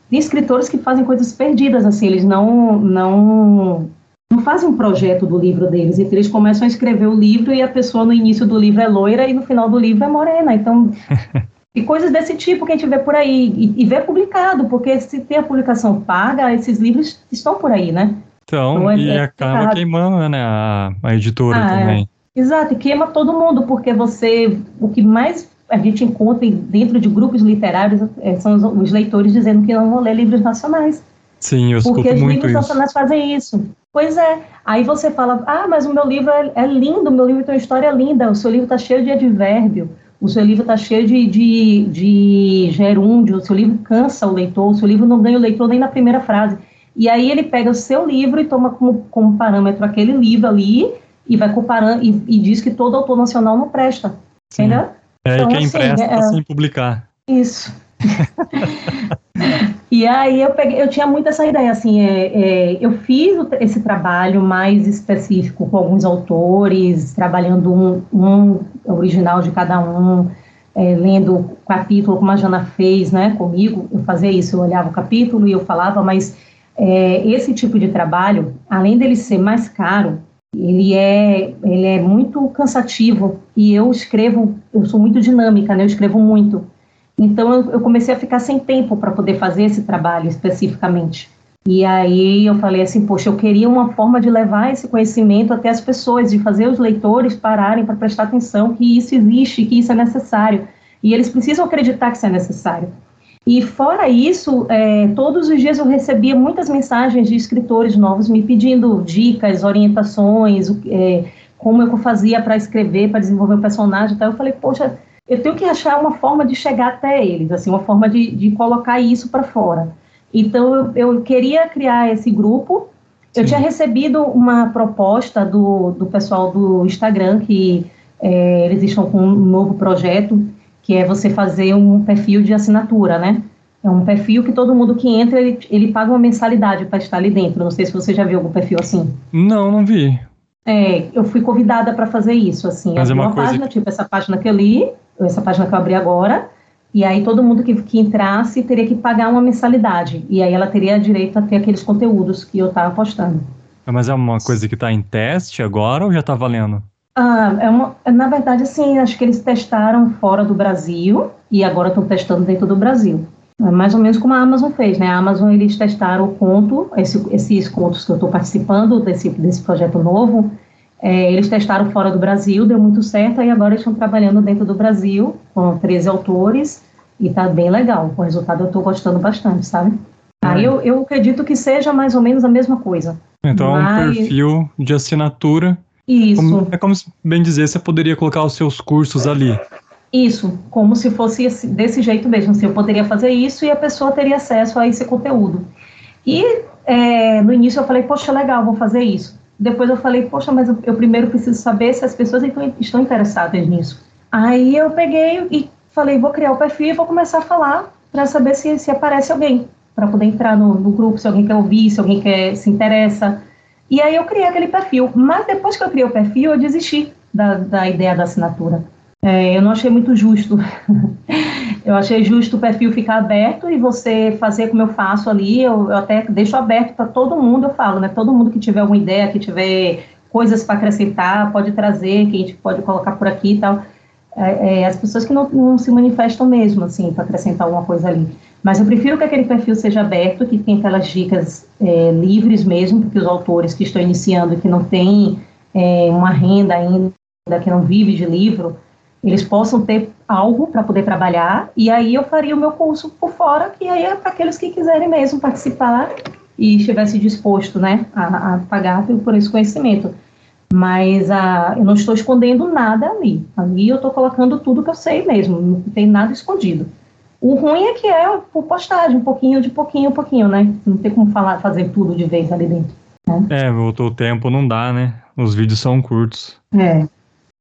tem escritores que fazem coisas perdidas, assim, eles não, não, não fazem um projeto do livro deles, então eles começam a escrever o livro e a pessoa no início do livro é loira e no final do livro é morena, então E coisas desse tipo que a gente vê por aí, e, e vê publicado, porque se tem a publicação paga, esses livros estão por aí, né? Então, então é, e é acaba queimando né, a, a editora ah, também. Exato, e queima todo mundo, porque você, o que mais a gente encontra dentro de grupos literários é, são os, os, leitores dizendo que não vão ler livros nacionais. Sim, eu escuto Porque os livros isso. nacionais fazem isso. Pois é. Aí você fala, ah, mas o meu livro é, é lindo, o meu livro tem uma história linda, o seu livro está cheio de advérbio, o seu livro está cheio de, de, de gerúndio, o seu livro cansa o leitor, o seu livro não ganha o leitor nem na primeira frase. E aí ele pega o seu livro e toma como, como parâmetro aquele livro ali e vai comparando e, e diz que todo autor nacional não presta. Sim. Entendeu? É, então, quem assim, presta é, sem publicar. Isso. e aí eu peguei, eu tinha muito essa ideia, assim, é, é, eu fiz esse trabalho mais específico com alguns autores, trabalhando um, um original de cada um, é, lendo capítulo, como a Jana fez, né, comigo, eu fazia isso, eu olhava o capítulo e eu falava, mas é, esse tipo de trabalho, além dele ser mais caro, ele é, ele é muito cansativo e eu escrevo, eu sou muito dinâmica, né? Eu escrevo muito. Então eu, eu comecei a ficar sem tempo para poder fazer esse trabalho especificamente. E aí eu falei assim, poxa, eu queria uma forma de levar esse conhecimento até as pessoas, de fazer os leitores pararem para prestar atenção que isso existe, que isso é necessário. E eles precisam acreditar que isso é necessário. E fora isso, é, todos os dias eu recebia muitas mensagens de escritores novos me pedindo dicas, orientações, é, como eu fazia para escrever, para desenvolver o personagem. Então eu falei, poxa, eu tenho que achar uma forma de chegar até eles, assim, uma forma de, de colocar isso para fora. Então eu, eu, queria criar esse grupo. Sim. Eu tinha recebido uma proposta do, do pessoal do Instagram que é, eles estão com um novo projeto que é você fazer um perfil de assinatura, né? É um perfil que todo mundo que entra, ele, ele paga uma mensalidade para estar ali dentro. Não sei se você já viu algum perfil assim. Não, não vi. É, eu fui convidada para fazer isso, assim. É uma, uma coisa página, tipo essa página que eu li, essa página que eu abri agora, e aí todo mundo que, que entrasse teria que pagar uma mensalidade. E aí ela teria direito a ter aqueles conteúdos que eu estava postando. Mas é uma coisa que está em teste agora ou já está valendo? Ah, é uma, na verdade, assim, acho que eles testaram fora do Brasil e agora estão testando dentro do Brasil. É mais ou menos como a Amazon fez, né? A Amazon, eles testaram o conto, esse, esses contos que eu estou participando desse, desse projeto novo, é, eles testaram fora do Brasil, deu muito certo, e agora eles estão trabalhando dentro do Brasil, com 13 autores, e está bem legal. O resultado eu estou gostando bastante, sabe? Aí eu, eu acredito que seja mais ou menos a mesma coisa. Então, Mas... um perfil de assinatura isso. Como, é como, bem dizer, você poderia colocar os seus cursos ali. Isso, como se fosse desse jeito mesmo. Assim, eu poderia fazer isso e a pessoa teria acesso a esse conteúdo. E é, no início eu falei, poxa, legal, vou fazer isso. Depois eu falei, poxa, mas eu, primeiro preciso saber se as pessoas estão, estão interessadas nisso. Aí eu peguei e falei, vou criar o perfil e vou começar a falar para saber se, se aparece alguém, para poder entrar no, no grupo, se alguém quer ouvir, se alguém quer se interessa. E aí eu criei aquele perfil. Mas depois que eu criei o perfil, eu desisti da, da ideia da assinatura. É, eu não achei muito justo. eu achei justo o perfil ficar aberto e você fazer como eu faço ali. Eu, eu até deixo aberto para todo mundo, eu falo, né? Todo mundo que tiver alguma ideia, que tiver coisas para acrescentar, pode trazer, que a gente pode colocar por aqui e tal. É, é, as pessoas que não, não se manifestam mesmo, assim, para acrescentar alguma coisa ali. Mas eu prefiro que aquele perfil seja aberto, que tenha aquelas dicas é, livres mesmo, porque os autores que estão iniciando, que não têm é, uma renda ainda, que não vive de livro, eles possam ter algo para poder trabalhar, e aí eu faria o meu curso por fora, que aí é para aqueles que quiserem mesmo participar e estivesse disposto né, a, a pagar por esse conhecimento. Mas a, eu não estou escondendo nada ali. Ali eu estou colocando tudo que eu sei mesmo, não tem nada escondido. O ruim é que é por postagem, um pouquinho de pouquinho, um pouquinho, né? Não tem como falar, fazer tudo de vez ali dentro. Né? É, o tempo não dá, né? Os vídeos são curtos. É.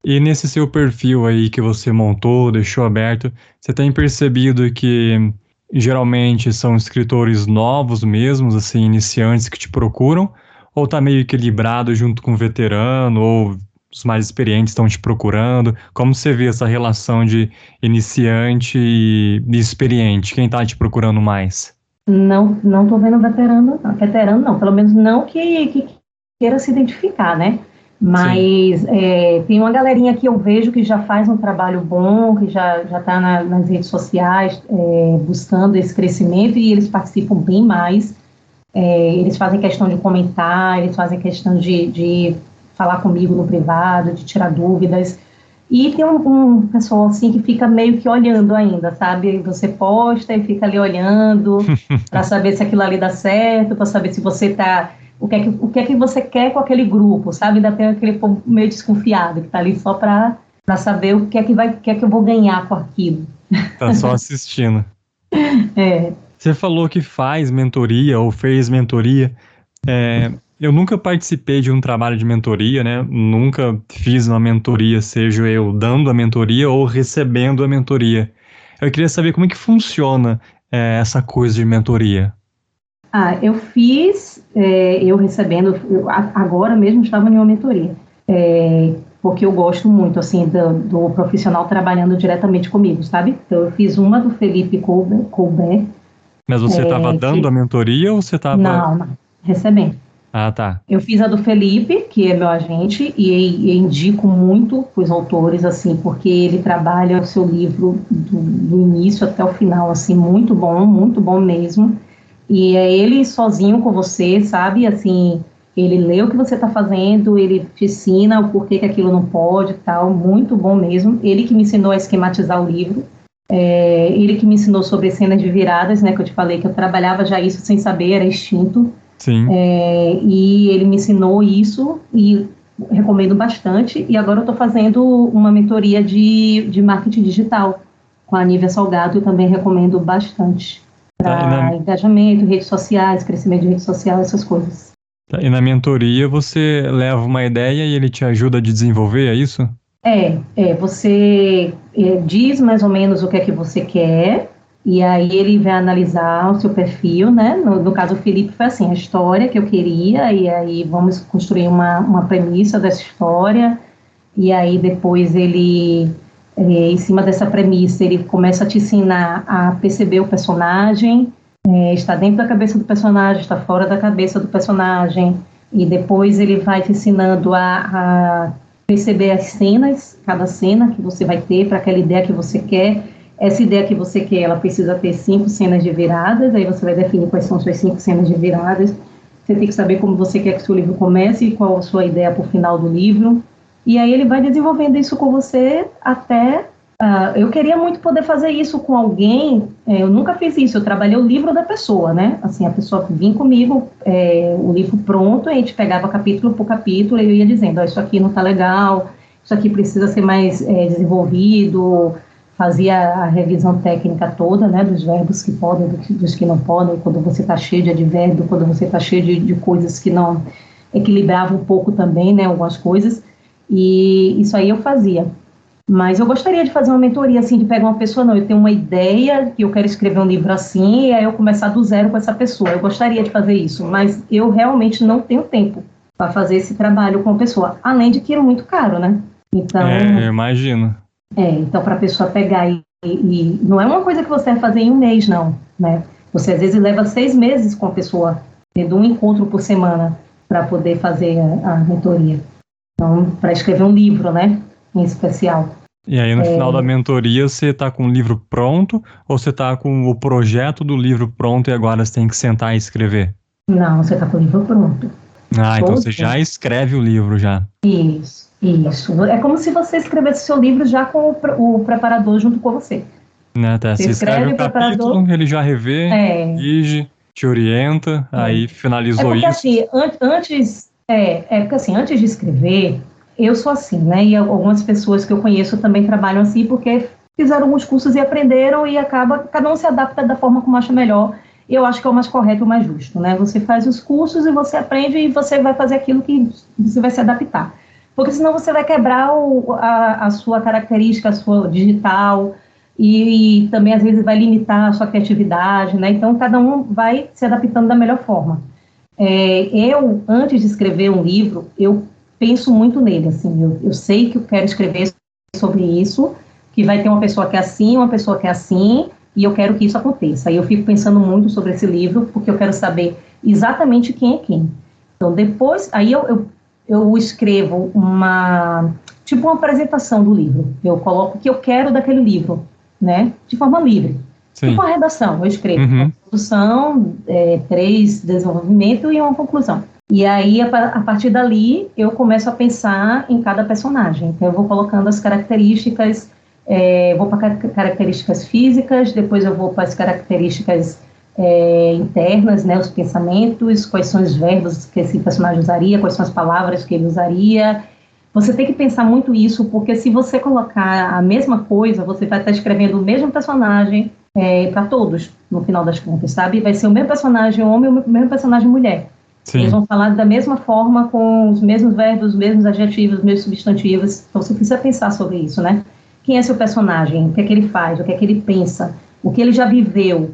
E nesse seu perfil aí que você montou, deixou aberto, você tem percebido que geralmente são escritores novos mesmos, assim, iniciantes que te procuram? Ou tá meio equilibrado junto com veterano, ou os mais experientes estão te procurando? Como você vê essa relação de iniciante e experiente? Quem está te procurando mais? Não, não estou vendo veterano, não. veterano não, pelo menos não que, que queira se identificar, né? Mas é, tem uma galerinha que eu vejo que já faz um trabalho bom, que já já está na, nas redes sociais é, buscando esse crescimento e eles participam bem mais. É, eles fazem questão de comentar, eles fazem questão de, de falar comigo no privado, de tirar dúvidas. E tem um, um, pessoal assim que fica meio que olhando ainda, sabe? Você posta e fica ali olhando para saber se aquilo ali dá certo, para saber se você tá o que, é que, o que é que você quer com aquele grupo, sabe? Ainda tem aquele povo meio desconfiado que tá ali só para saber o que é que vai, que é que eu vou ganhar com aquilo. Tá só assistindo. é. Você falou que faz mentoria ou fez mentoria. É, eu nunca participei de um trabalho de mentoria, né? Nunca fiz uma mentoria, seja eu dando a mentoria ou recebendo a mentoria. Eu queria saber como é que funciona é, essa coisa de mentoria. Ah, eu fiz, é, eu recebendo, eu, agora mesmo estava em uma mentoria, é, porque eu gosto muito, assim, do, do, profissional trabalhando diretamente comigo, sabe? Então, eu fiz uma do Felipe Colbert. Mas você estava é, dando que... a mentoria ou você estava... Não, não, recebendo. Ah, tá. Eu fiz a do Felipe, que é meu agente, e, e indico muito os autores, assim, porque ele trabalha o seu livro do, do, início até o final, assim, muito bom, muito bom mesmo. E é ele sozinho com você, sabe? Assim, ele lê o que você está fazendo, ele te ensina o porquê que aquilo não pode tal, muito bom mesmo. Ele que me ensinou a esquematizar o livro. É, ele que me ensinou sobre cenas de viradas, né? Que eu te falei que eu trabalhava já isso sem saber, era instinto. Sim. É, e ele me ensinou isso e recomendo bastante. E agora eu estou fazendo uma mentoria de, de marketing digital com a Nívia Salgado e também recomendo bastante tá, na... engajamento, redes sociais, crescimento de redes sociais, essas coisas. Tá, e na mentoria você leva uma ideia e ele te ajuda a desenvolver, é isso? É, é você é, diz mais ou menos o que é que você quer, e aí ele vai analisar o seu perfil, né? No, no, caso, o Felipe foi assim, a história que eu queria, e aí vamos construir uma, uma premissa dessa história, e aí depois ele, é, em cima dessa premissa, ele começa a te ensinar a perceber o personagem, é, está dentro da cabeça do personagem, está fora da cabeça do personagem, e depois ele vai te ensinando a, a perceber as cenas, cada cena que você vai ter para aquela ideia que você quer, essa ideia que você quer, ela precisa ter cinco cenas de viradas, aí você vai definir quais são suas cinco cenas de viradas. Você tem que saber como você quer que seu livro comece e qual a sua ideia para o final do livro. E aí ele vai desenvolvendo isso com você até. Uh, eu queria muito poder fazer isso com alguém. É, eu nunca fiz isso. Eu trabalhei o livro da pessoa, né? Assim, a pessoa vinha comigo, é, o livro pronto, a gente pegava capítulo por capítulo e eu ia dizendo: oh, isso aqui não está legal, isso aqui precisa ser mais é, desenvolvido fazia a revisão técnica toda, né, dos verbos que podem, dos que não podem, quando você está cheio de advérbio, quando você está cheio de, de, coisas que não equilibrava um pouco também, né, algumas coisas, e isso aí eu fazia. Mas eu gostaria de fazer uma mentoria, assim, de pegar uma pessoa, não, eu tenho uma ideia que eu quero escrever um livro assim, e aí eu começar do zero com essa pessoa. Eu gostaria de fazer isso, mas eu realmente não tenho tempo para fazer esse trabalho com a pessoa, além de que é muito caro, né? Então... É, eu imagino. É, então, para a pessoa pegar e, e, não é uma coisa que você vai fazer em um mês, não, né? Você às vezes leva seis meses com a pessoa, tendo um encontro por semana para poder fazer a, a mentoria. Então, para escrever um livro, né, em especial. E aí, no é... final da mentoria, você está com o livro pronto ou você está com o projeto do livro pronto e agora você tem que sentar e escrever? Não, você está com o livro pronto. Ah, então você já escreve o livro já. Isso. Isso. É como se você escrevesse seu livro já com o, o preparador junto com você. Né, tá. Você, você escreve, escreve o capítulo, preparador... ele já revê, é. te orienta, é. aí finalizou é porque, isso. Assim, an antes, é, é porque assim, antes de escrever, eu sou assim, né? E algumas pessoas que eu conheço também trabalham assim porque fizeram alguns cursos e aprenderam e acaba, cada um se adapta da forma como acha melhor. E eu acho que é o mais correto e o mais justo, né? Você faz os cursos e você aprende e você vai fazer aquilo que você vai se adaptar porque senão você vai quebrar o, a, a, sua característica, a sua digital, e, e, também às vezes vai limitar a sua criatividade, né? Então cada um vai se adaptando da melhor forma. É, eu, antes de escrever um livro, eu penso muito nele, assim, eu, eu sei que eu quero escrever sobre isso, que vai ter uma pessoa que é assim, uma pessoa que é assim, e eu quero que isso aconteça. Aí eu fico pensando muito sobre esse livro, porque eu quero saber exatamente quem é quem. Então, depois, aí eu, eu eu escrevo uma tipo uma apresentação do livro. Eu coloco o que eu quero daquele livro, né? De forma livre. Sim. Tipo uma redação. Eu escrevo uhum. Uma introdução, é, três desenvolvimento e uma conclusão. E aí, a, partir dali, eu começo a pensar em cada personagem. Então, eu vou colocando as características, é, vou para características físicas, depois eu vou para as características é, internas, né, os pensamentos, quais são os verbos que esse personagem usaria, quais são as palavras que ele usaria. Você tem que pensar muito isso, porque se você colocar a mesma coisa, você vai estar escrevendo o mesmo personagem é, para todos, no final das contas, sabe? Vai ser o mesmo personagem homem e o mesmo personagem mulher. Sim. Eles vão falar da mesma forma, com os mesmos verbos, os mesmos adjetivos, os mesmos substantivos. Então você precisa pensar sobre isso, né? Quem é seu personagem? O que é que ele faz? O que é que ele pensa? O que ele já viveu?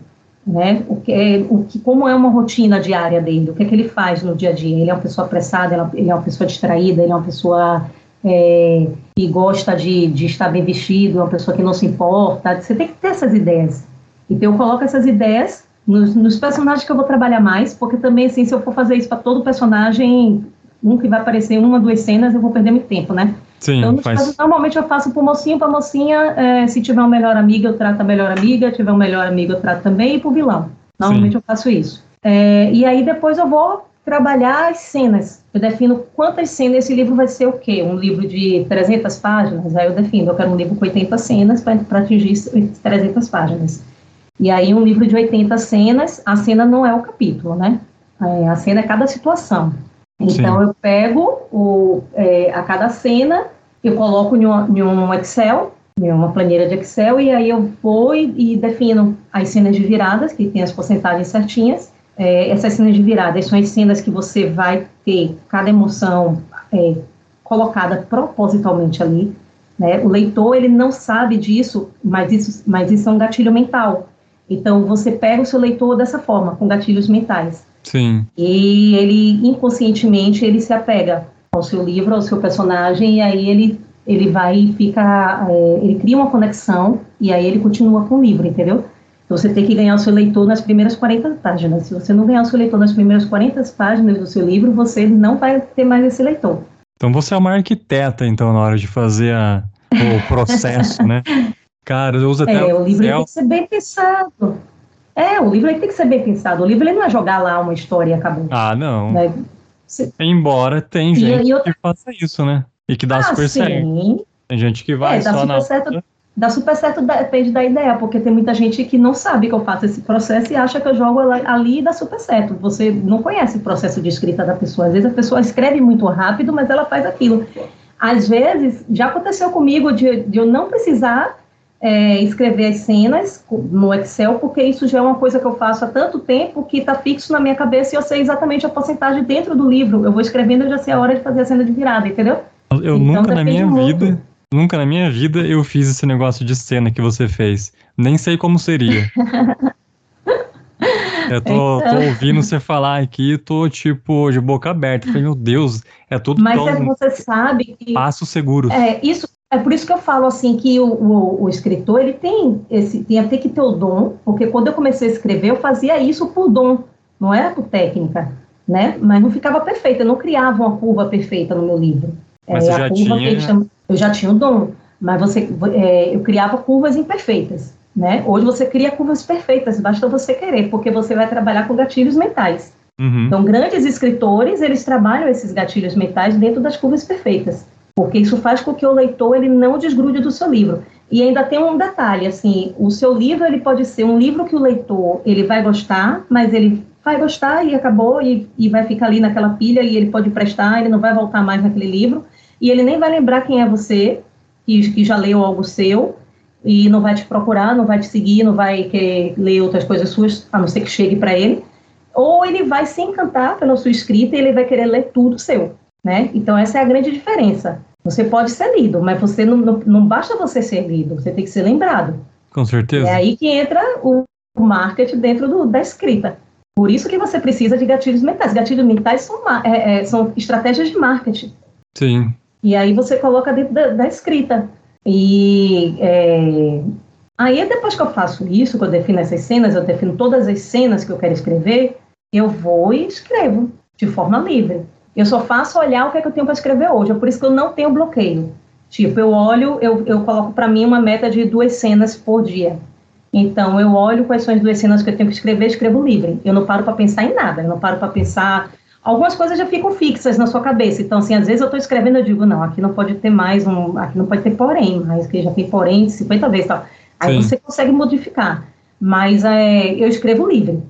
Né? O que, é, o que, como é uma rotina diária dele? O que é que ele faz no dia a dia? Ele é uma pessoa apressada? Ele é uma pessoa distraída? Ele é uma pessoa é, que gosta de, de estar bem vestido? É uma pessoa que não se importa? Você tem que ter essas ideias. Então eu coloco essas ideias nos, nos, personagens que eu vou trabalhar mais, porque também, assim, se eu for fazer isso para todo personagem, um que vai aparecer em uma, duas cenas, eu vou perder muito tempo, né? Sim, então, faz... casos, normalmente eu faço para mocinho, para mocinha, é, se tiver uma melhor amiga, eu trato a melhor amiga, se tiver um melhor amigo, eu trato também, e para vilão. Normalmente Sim. eu faço isso. É, e aí depois eu vou trabalhar as cenas. Eu defino quantas cenas esse livro vai ser o quê? Um livro de 300 páginas? Aí eu defino, eu quero um livro com 80 cenas para atingir 300 páginas. E aí, um livro de 80 cenas, a cena não é o capítulo, né? É, a cena é cada situação. Então, Sim. eu pego o, é, a cada cena, eu coloco em um, em um Excel, em uma planilha de Excel, e aí eu vou e, e defino as cenas de viradas, que tem as porcentagens certinhas. É, essas cenas de viradas são as cenas que você vai ter cada emoção é, colocada propositalmente ali. Né? O leitor ele não sabe disso, mas isso, mas isso é um gatilho mental. Então, você pega o seu leitor dessa forma, com gatilhos mentais. Sim. E ele, inconscientemente, ele se apega ao seu livro, ao seu personagem, e aí ele, ele vai e fica... É, ele cria uma conexão, e aí ele continua com o livro, entendeu? Então, você tem que ganhar o seu leitor nas primeiras 40 páginas. Se você não ganhar o seu leitor nas primeiras 40 páginas do seu livro, você não vai ter mais esse leitor. Então, você é uma arquiteta, então, na hora de fazer a, o processo, né? Cara, eu uso até é, o, livro tem que ser bem pensado. É, o livro tem que ser bem pensado. O livro ele não é jogar lá uma história e acabou. Ah, não. Né? Embora tem gente eu... que faça isso, né? E que dá ah, super sim. certo. Tem gente que vai é, dá só super na... Certo, dá super certo, depende da ideia, porque tem muita gente que não sabe que eu faço esse processo e acha que eu jogo ali e dá super certo. Você não conhece o processo de escrita da pessoa. Às vezes a pessoa escreve muito rápido, mas ela faz aquilo. Às vezes, já aconteceu comigo de, de eu não precisar é, escrever as cenas no Excel, porque isso já é uma coisa que eu faço há tanto tempo que está fixo na minha cabeça e eu sei exatamente a porcentagem dentro do livro. Eu vou escrevendo e já sei a hora de fazer a cena de virada, entendeu? Eu então, nunca na minha muito. vida, nunca na minha vida eu fiz esse negócio de cena que você fez. Nem sei como seria. Eu tô, então... tô, ouvindo você falar aqui, tô tipo de boca aberta. Falei, meu Deus, é tudo Mas tão... é, você sabe que. Passo seguro. É, isso, é por isso que eu falo assim que o, o, o, escritor ele tem esse tem até que ter o dom, porque quando eu comecei a escrever eu fazia isso por dom, não era por técnica, né? Mas não ficava perfeita, eu não criava uma curva perfeita no meu livro. Mas é, já tinha... Chama, eu já tinha o dom, mas você é, eu criava curvas imperfeitas, né? Hoje você cria curvas perfeitas, basta você querer, porque você vai trabalhar com gatilhos mentais. Uhum. Então, grandes escritores, eles trabalham esses gatilhos mentais dentro das curvas perfeitas porque isso faz com que o leitor ele não desgrude do seu livro. E ainda tem um detalhe, assim, o seu livro ele pode ser um livro que o leitor ele vai gostar, mas ele vai gostar e acabou e, e vai ficar ali naquela pilha e ele pode prestar, ele não vai voltar mais naquele livro e ele nem vai lembrar quem é você que, que já leu algo seu e não vai te procurar, não vai te seguir, não vai querer ler outras coisas suas, a não ser que chegue para ele. Ou ele vai se encantar pela sua escrita e ele vai querer ler tudo seu né? Então essa é a grande diferença. Você pode ser lido, mas você não, não, não basta você ser lido, você tem que ser lembrado. Com certeza. É aí que entra o marketing dentro do, da escrita. Por isso que você precisa de gatilhos mentais. Gatilhos mentais são, é, é, são estratégias de marketing. Sim. E aí você coloca dentro da, da escrita. E é, aí depois que eu faço isso, que eu defino essas cenas, eu defino todas as cenas que eu quero escrever, eu vou e escrevo de forma livre. Eu só faço olhar o que é que eu tenho para escrever hoje. É por isso que eu não tenho bloqueio. Tipo, eu olho, eu, eu coloco para mim uma meta de duas cenas por dia. Então, eu olho quais são as duas cenas que eu tenho que escrever, escrevo livre. Eu não paro para pensar em nada. Eu não paro para pensar, algumas coisas já ficam fixas na sua cabeça. Então, assim, às vezes eu estou escrevendo, eu digo, não, aqui não pode ter mais um, aqui não pode ter porém, mas que já tem porém 50 vezes tal. Aí Sim. você consegue modificar. Mas é, eu escrevo livre.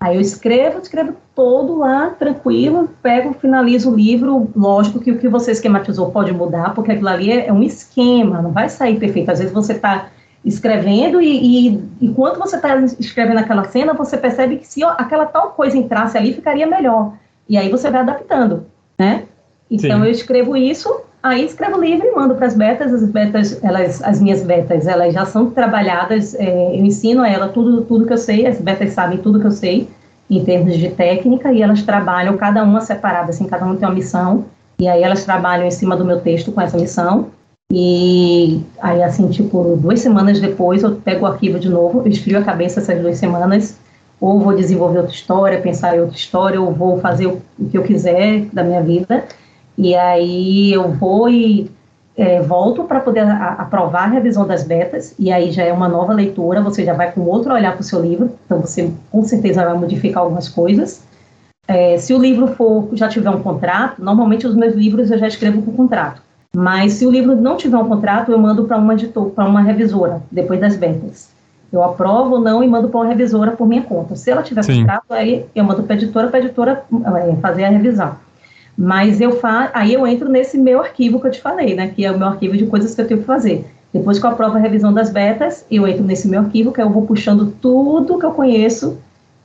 Aí eu escrevo, escrevo todo lá, tranquilo, pego, finalizo o livro. Lógico que o que você esquematizou pode mudar, porque aquilo ali é, é um esquema, não vai sair perfeito. Às vezes você está escrevendo e, e enquanto você está escrevendo aquela cena, você percebe que se ó, aquela tal coisa entrasse ali, ficaria melhor. E aí você vai adaptando, né? Então Sim. eu escrevo isso, aí escrevo livre e mando para as betas. As betas, elas, as minhas betas, elas já são trabalhadas. É, eu ensino a ela tudo, tudo que eu sei. As betas sabem tudo que eu sei em termos de técnica e elas trabalham cada uma separada, assim, cada uma tem uma missão. E aí elas trabalham em cima do meu texto com essa missão. E aí, assim, tipo, duas semanas depois eu pego o arquivo de novo, esfrio a cabeça essas duas semanas ou vou desenvolver outra história, pensar em outra história, ou vou fazer o, que eu quiser da minha vida. E aí eu vou e é, volto para poder a, aprovar a revisão das betas, e aí já é uma nova leitura, você já vai com outro olhar para o seu livro, então você com certeza vai modificar algumas coisas. É, se o livro for já tiver um contrato, normalmente os meus livros eu já escrevo com contrato. Mas se o livro não tiver um contrato, eu mando para uma editor, para uma revisora, depois das betas. Eu aprovo ou não e mando para uma revisora por minha conta. Se ela tiver Sim. contrato, aí eu mando para a editora, para a editora é, fazer a revisão. Mas eu fa aí eu entro nesse meu arquivo que eu te falei, né? Que é o meu arquivo de coisas que eu tenho que fazer. Depois que eu aprovo a revisão das betas, eu entro nesse meu arquivo, que eu vou puxando tudo que eu conheço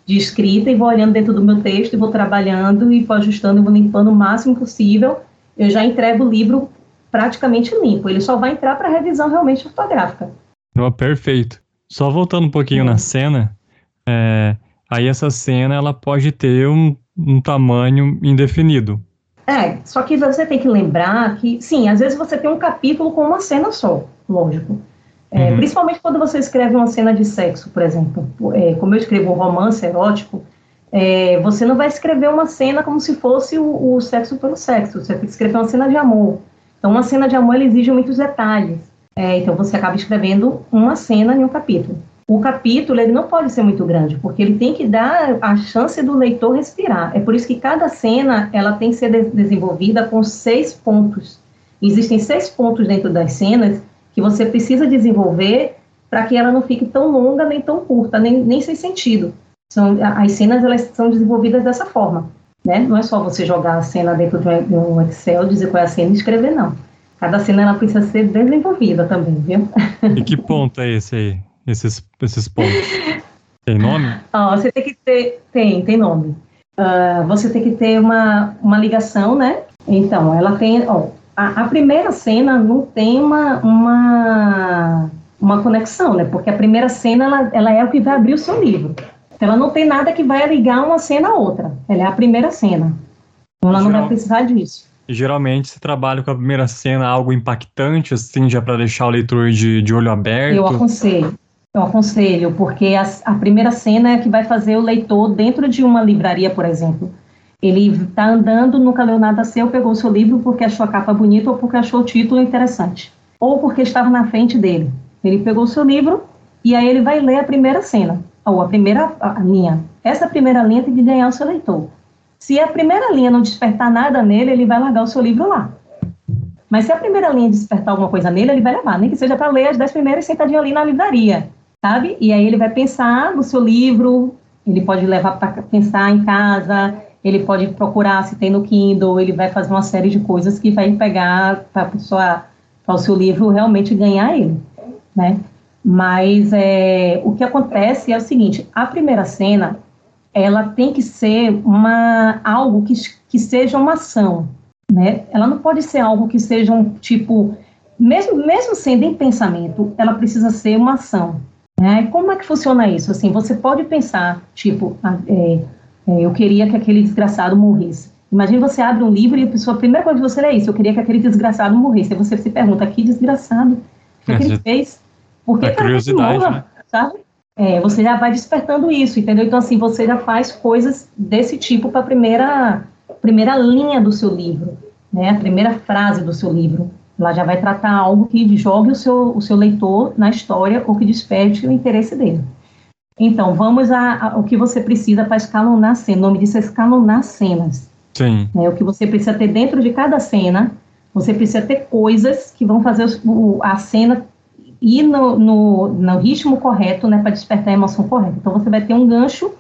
de escrita e vou olhando dentro do meu texto e vou trabalhando e vou ajustando e vou limpando o máximo possível. Eu já entrego o livro praticamente limpo. Ele só vai entrar para revisão realmente ortográfica. Oh, perfeito. Só voltando um pouquinho na cena, é, aí essa cena ela pode ter um, um tamanho indefinido. É, só que você tem que lembrar que, sim, às vezes você tem um capítulo com uma cena só, lógico. É, uhum. Principalmente quando você escreve uma cena de sexo, por exemplo. É, como eu escrevo um romance erótico, é, você não vai escrever uma cena como se fosse o, o, sexo pelo sexo. Você tem que escrever uma cena de amor. Então, uma cena de amor exige muitos detalhes. É, então você acaba escrevendo uma cena em um capítulo. O capítulo ele não pode ser muito grande, porque ele tem que dar a chance do leitor respirar. É por isso que cada cena ela tem que ser de desenvolvida com seis pontos. Existem seis pontos dentro das cenas que você precisa desenvolver para que ela não fique tão longa nem tão curta, nem, nem sem sentido. São, as cenas elas são desenvolvidas dessa forma. Né? Não é só você jogar a cena dentro de um Excel, dizer qual é a cena e escrever, não. Cada cena ela precisa ser desenvolvida também, viu? E que ponto é esse aí? Esses, esses pontos? Tem nome? Ah, você tem que ter. Tem, tem nome. Uh, você tem que ter uma, uma ligação, né? Então, ela tem. Ó, a, a, primeira cena não tem uma, uma, uma conexão, né? Porque a primeira cena ela, ela é o que vai abrir o seu livro. Então, ela não tem nada que vai ligar uma cena a outra. Ela é a primeira cena. Então, ela não vai precisar disso. Geralmente você trabalha com a primeira cena algo impactante, assim, já para deixar o leitor de, de olho aberto. Eu aconselho. Eu aconselho, porque a, a primeira cena é que vai fazer o leitor dentro de uma livraria, por exemplo. Ele está andando, nunca leu nada seu, pegou o seu livro porque achou a capa bonita ou porque achou o título interessante. Ou porque estava na frente dele. Ele pegou o seu livro e aí ele vai ler a primeira cena, ou a primeira linha. Essa primeira linha tem que ganhar o seu leitor. Se a primeira linha não despertar nada nele, ele vai largar o seu livro lá. Mas se a primeira linha despertar alguma coisa nele, ele vai levar, nem que seja para ler as dez primeiras sentadinho ali na livraria, sabe? E aí ele vai pensar no seu livro, ele pode levar para pensar em casa, ele pode procurar se tem no Kindle, ele vai fazer uma série de coisas que vai pegar para o seu livro realmente ganhar ele, né? Mas é, o que acontece é o seguinte: a primeira cena ela tem que ser uma, algo que, que seja uma ação, né? Ela não pode ser algo que seja um tipo, mesmo, mesmo sendo em pensamento, ela precisa ser uma ação. Né? Como é que funciona isso? Assim, você pode pensar, tipo, ah, é, é, eu queria que aquele desgraçado morresse. Imagina você abre um livro e a, pessoa, a primeira coisa que você lê é isso, eu queria que aquele desgraçado morresse. Aí você se pergunta, que desgraçado? O que, é, que ele fez? Por que, é curiosidade, morra, né? sabe? é, você já vai despertando isso, entendeu? Então, assim, você já faz coisas desse tipo para a primeira, primeira linha do seu livro, né? A primeira frase do seu livro. Ela já vai tratar algo que jogue o seu, o seu leitor na história ou que desperte o interesse dele. Então, vamos ao que você precisa para escalonar cenas. O nome disso é escalonar cenas. Sim. É, o que você precisa ter dentro de cada cena, você precisa ter coisas que vão fazer o, a cena ir no, no, no ritmo correto, né, para despertar a emoção correta. Então você vai ter um gancho,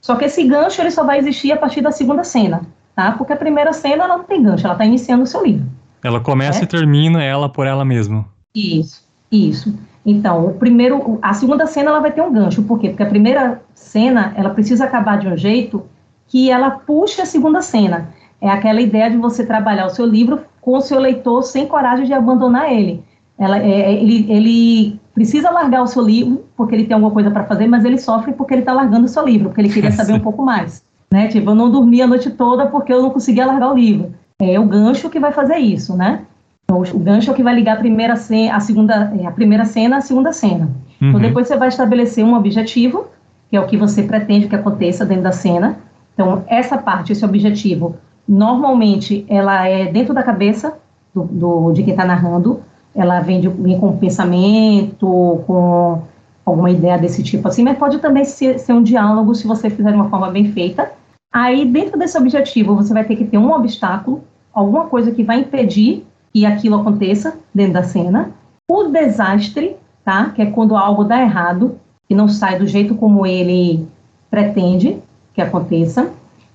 só que esse gancho ele só vai existir a partir da segunda cena, tá? Porque a primeira cena ela não tem gancho, ela está iniciando o seu livro. Ela começa e termina ela por ela mesma. Isso, isso. Então, o primeiro, a segunda cena ela vai ter um gancho, por quê? Porque a primeira cena ela precisa acabar de um jeito que ela puxe a segunda cena. É aquela ideia de você trabalhar o seu livro com o seu leitor sem coragem de abandonar ele. Ela, é, é ele, ele precisa largar o seu livro porque ele tem alguma coisa para fazer, mas ele sofre porque ele está largando o seu livro, porque ele queria saber um pouco mais. Né? Tipo, eu não dormi a noite toda porque eu não conseguia largar o livro. É o gancho que vai fazer isso, né? Então, o gancho é o que vai ligar a primeira cena, a segunda, é, a primeira cena à segunda cena. Então, uhum. Então depois você vai estabelecer um objetivo, que é o que você pretende que aconteça dentro da cena. Então essa parte, esse objetivo, normalmente ela é dentro da cabeça do, do de quem está narrando. Ela vem, de, vem com pensamento, com alguma ideia desse tipo assim, mas pode também ser, ser um diálogo se você fizer de uma forma bem feita. Aí, dentro desse objetivo, você vai ter que ter um obstáculo, alguma coisa que vai impedir que aquilo aconteça dentro da cena. O desastre, tá? Que é quando algo dá errado e não sai do jeito como ele pretende que aconteça.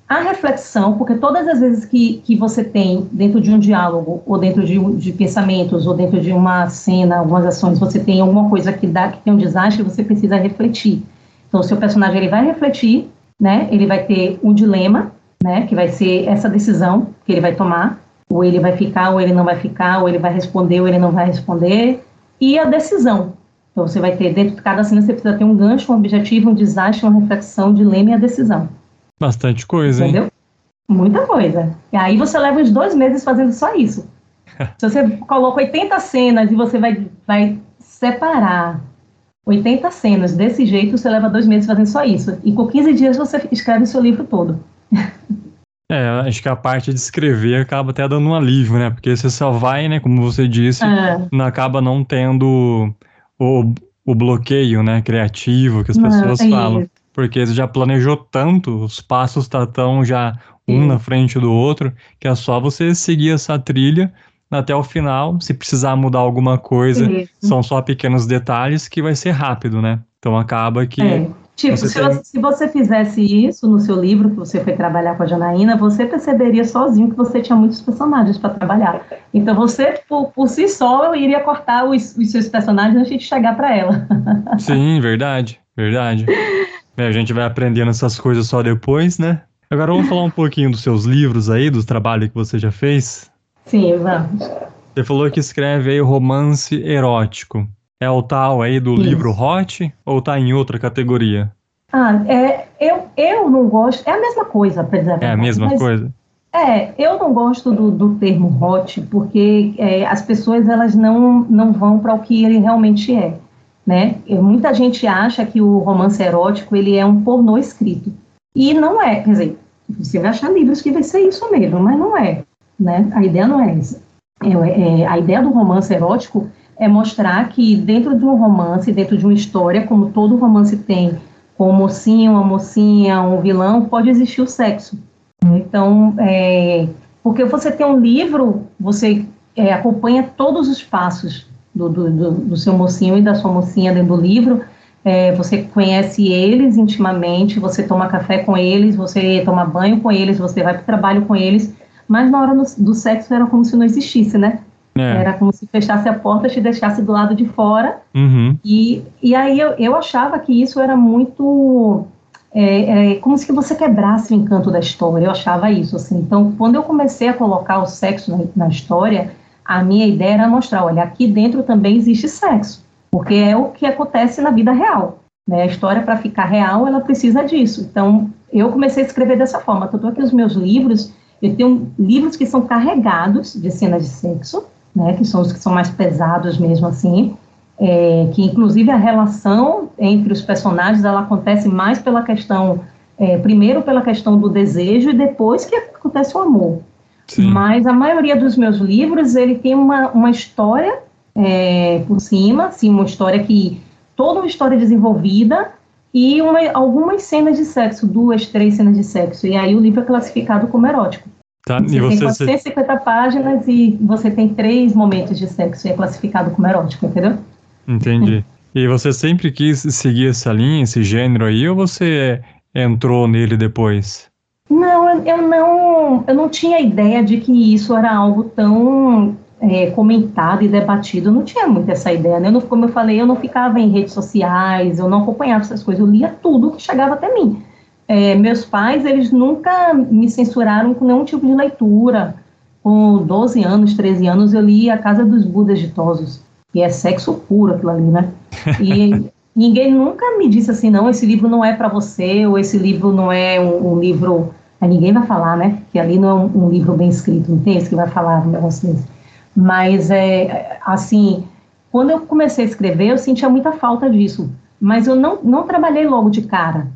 A reflexão, porque todas as vezes que, que você tem dentro de um diálogo, ou dentro de, de pensamentos, ou dentro de uma cena, algumas ações, você tem alguma coisa que dá, que tem um desastre, você precisa refletir. Então, o seu personagem ele vai refletir, né? Ele vai ter um dilema, né? Que vai ser essa decisão que ele vai tomar ou ele vai ficar, ou ele não vai ficar, ou ele vai responder, ou ele não vai responder, e a decisão. Então, você vai ter, dentro de cada cena, você precisa ter um gancho, um objetivo, um desastre, uma reflexão, um dilema e a decisão. Bastante coisa, Entendeu? hein? Muita coisa. E aí você leva uns dois meses fazendo só isso. Se você coloca 80 cenas e você vai, vai separar 80 cenas desse jeito, você leva dois meses fazendo só isso. E com 15 dias você escreve o seu livro todo. É, acho que a parte de escrever acaba até dando um alívio, né? Porque você só vai, né, como você disse, é. não acaba não tendo o, o bloqueio, né, criativo que as pessoas é falam. Porque você já planejou tanto, os passos estão tá já um na frente do outro, que é só você seguir essa trilha até o final. Se precisar mudar alguma coisa, isso. são só pequenos detalhes que vai ser rápido, né? Então acaba que é. Tipo, você se, tem... você, se, você, fizesse isso no seu livro, que você foi trabalhar com a Janaína, você perceberia sozinho que você tinha muitos personagens para trabalhar. Então, você, por, por si só, iria cortar os, os seus personagens antes de chegar para ela. Sim, verdade, verdade. É, a gente vai aprendendo essas coisas só depois, né? Agora vamos falar um pouquinho dos seus livros aí, dos trabalhos que você já fez. Sim, vamos. Você falou que escreve aí romance erótico. É o tal aí do Isso. livro hot ou tá em outra categoria? Ah, é, eu, eu não gosto. É a mesma coisa, por exemplo. É a mesma mas, coisa? É, eu não gosto do, do termo hot porque é, as pessoas elas não, não vão para o que ele realmente é. Né? Muita gente acha que o romance erótico ele é um pornô escrito. E não é. Quer dizer, você vai achar livros que vai ser isso mesmo, mas não é. Né? A ideia não é essa. É, é, a ideia do romance erótico é mostrar que dentro de um romance, dentro de uma história, como todo romance tem, com um mocinho, uma mocinha, um vilão, pode existir o sexo. Então, é, porque você tem um livro, você é, acompanha todos os passos do, do, do, do, seu mocinho e da sua mocinha dentro do livro, é, você conhece eles intimamente, você toma café com eles, você toma banho com eles, você vai para o trabalho com eles, mas na hora do, sexo era como se não existisse, né? É. Era como se fechasse a porta te deixasse do lado de fora. Uhum. E, e aí eu, eu achava que isso era muito. É, é, como se você quebrasse o encanto da história. Eu achava isso. Assim. Então, quando eu comecei a colocar o sexo na, na história, a minha ideia era mostrar: olha, aqui dentro também existe sexo. Porque é o que acontece na vida real. Né? A história, para ficar real, ela precisa disso. Então, eu comecei a escrever dessa forma. Tanto aqui os meus livros, eu tenho livros que são carregados de cenas de sexo, né, que são os que são mais pesados mesmo assim, é, que inclusive a relação entre os personagens ela acontece mais pela questão, é, primeiro pela questão do desejo e depois que acontece o amor. Sim. Mas a maioria dos meus livros ele tem uma, uma história é, por cima, assim, uma história que toda uma história desenvolvida e uma, algumas cenas de sexo, duas, três cenas de sexo. E aí o livro é classificado como erótico. Tá, você, você tem 450 páginas e você tem três momentos de sexo e é classificado como erótico, entendeu? Entendi. E você sempre quis seguir essa linha, esse gênero aí, ou você entrou nele depois? Não, eu não, eu não tinha ideia de que isso era algo tão é, comentado e debatido. Eu não tinha muito essa ideia, né? Eu não, como eu falei, eu não ficava em redes sociais, eu não acompanhava essas coisas, eu lia tudo que chegava até mim. É, meus pais, eles nunca me censuraram com nenhum tipo de leitura. Com 12 anos, 13 anos, eu li A Casa dos Budas Ditosos, que é sexo puro aquilo ali, né? E ninguém nunca me disse assim, não, esse livro não é para você, ou esse livro não é um, um livro. Aí ninguém vai falar, né? Que ali não é um, um, livro bem escrito, não tem esse que vai falar um negócio desse. Mas, é, assim, quando eu comecei a escrever, eu sentia muita falta disso. Mas eu não, não trabalhei logo de cara.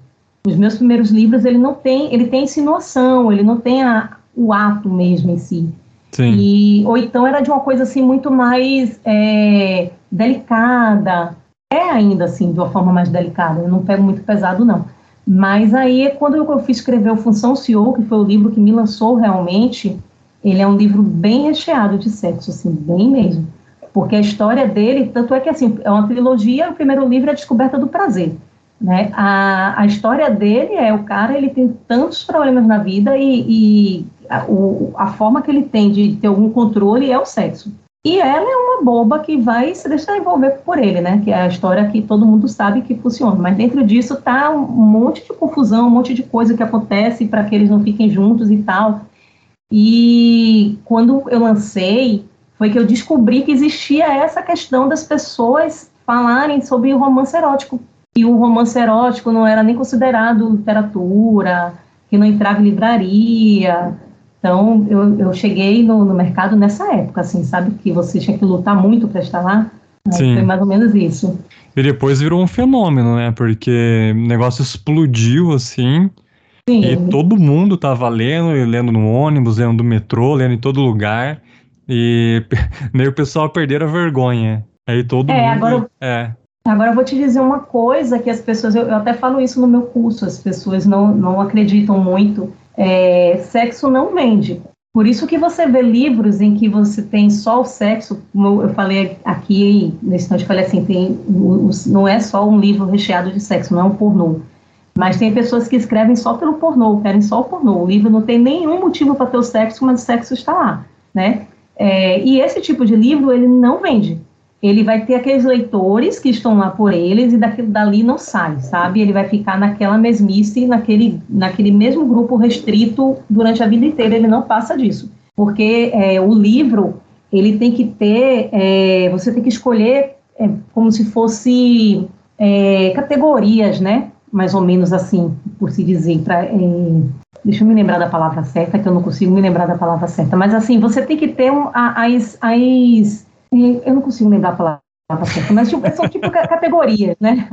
Os meus primeiros livros, ele não tem, ele tem insinuação, ele não tem a, o ato mesmo em si. Sim. E, ou então era de uma coisa assim muito mais é, delicada, é ainda assim, de uma forma mais delicada, eu não pego muito pesado, não. Mas aí, quando eu, eu fui escrever o Função CEO, que foi o livro que me lançou realmente, ele é um livro bem recheado de sexo, assim, bem mesmo. Porque a história dele, tanto é que, assim, é uma trilogia, o primeiro livro é a Descoberta do Prazer. Né? A, a história dele é o cara, ele tem tantos problemas na vida e, e a, o, a forma que ele tem de ter algum controle é o sexo. E ela é uma boba que vai se deixar envolver por ele, né? Que é a história que todo mundo sabe que funciona. Mas dentro disso tá um monte de confusão, um monte de coisa que acontece para que eles não fiquem juntos e tal. E quando eu lancei, foi que eu descobri que existia essa questão das pessoas falarem sobre o romance erótico. E o romance erótico não era nem considerado literatura, que não entrava em livraria, então, eu, eu cheguei no, no, mercado nessa época, assim, sabe? Que você tinha que lutar muito para estar lá. Sim. Foi mais ou menos isso. E depois virou um fenômeno, né? Porque o negócio explodiu, assim. Sim. E todo mundo tava lendo, lendo no ônibus, lendo no metrô, lendo em todo lugar. E meio o pessoal perderam a vergonha. Aí todo é, mundo. Agora, é. Agora eu vou te dizer uma coisa que as pessoas, eu, eu até falo isso no meu curso, as pessoas não, não acreditam muito é, sexo não vende. Por isso que você vê livros em que você tem só o sexo, como eu falei aqui nesse instante, falei assim, tem, não é só um livro recheado de sexo, não é um pornô. Mas tem pessoas que escrevem só pelo pornô, querem só o pornô. O livro não tem nenhum motivo para ter o sexo, mas o sexo está lá, né? É, e esse tipo de livro, ele não vende ele vai ter aqueles leitores que estão lá por eles e daquilo dali não sai, sabe? Ele vai ficar naquela mesmice, naquele, naquele mesmo grupo restrito durante a vida inteira, ele não passa disso. Porque é, o livro, ele tem que ter, é, você tem que escolher é, como se fosse é, categorias, né? Mais ou menos assim, por se dizer, pra, é, deixa eu me lembrar da palavra certa, que eu não consigo me lembrar da palavra certa, mas assim, você tem que ter um, as, as eu não consigo lembrar a palavra certa, mas tipo, são tipo categorias, né?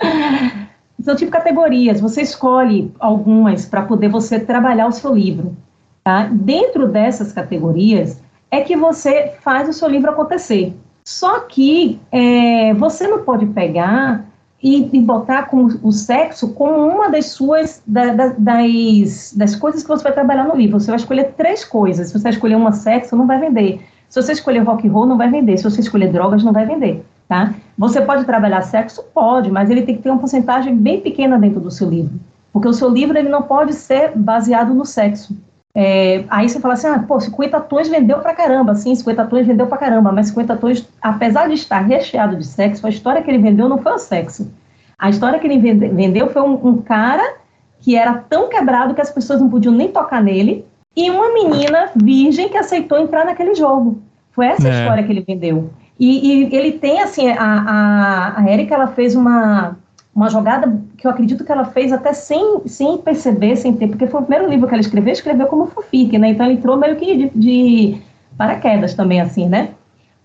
são tipo categorias. Você escolhe algumas para poder você trabalhar o seu livro. Tá? Dentro dessas categorias é que você faz o seu livro acontecer. Só que é, você não pode pegar e, e, botar com o sexo como uma das suas da, da, das, das coisas que você vai trabalhar no livro. Você vai escolher três coisas. Se você escolher uma sexo, não vai vender. Se você escolher rock and roll, não vai vender. Se você escolher drogas, não vai vender. Tá? Você pode trabalhar sexo? Pode, mas ele tem que ter uma porcentagem bem pequena dentro do seu livro. Porque o seu livro ele não pode ser baseado no sexo. É, aí você fala assim, ah, pô, 50 tons vendeu pra caramba. Sim, 50 tons vendeu pra caramba, mas 50 tons, apesar de estar recheado de sexo, a história que ele vendeu não foi o sexo. A história que ele vendeu foi um, um cara que era tão quebrado que as pessoas não podiam nem tocar nele, e uma menina virgem que aceitou entrar naquele jogo. Foi essa é. história que ele vendeu. E, e ele tem, assim, a, a, a Erika, ela fez uma, uma jogada que eu acredito que ela fez até sem, sem perceber, sem ter, porque foi o primeiro livro que ela escreveu, escreveu como fanfic, né? Então ela entrou meio que de, de paraquedas também, assim, né?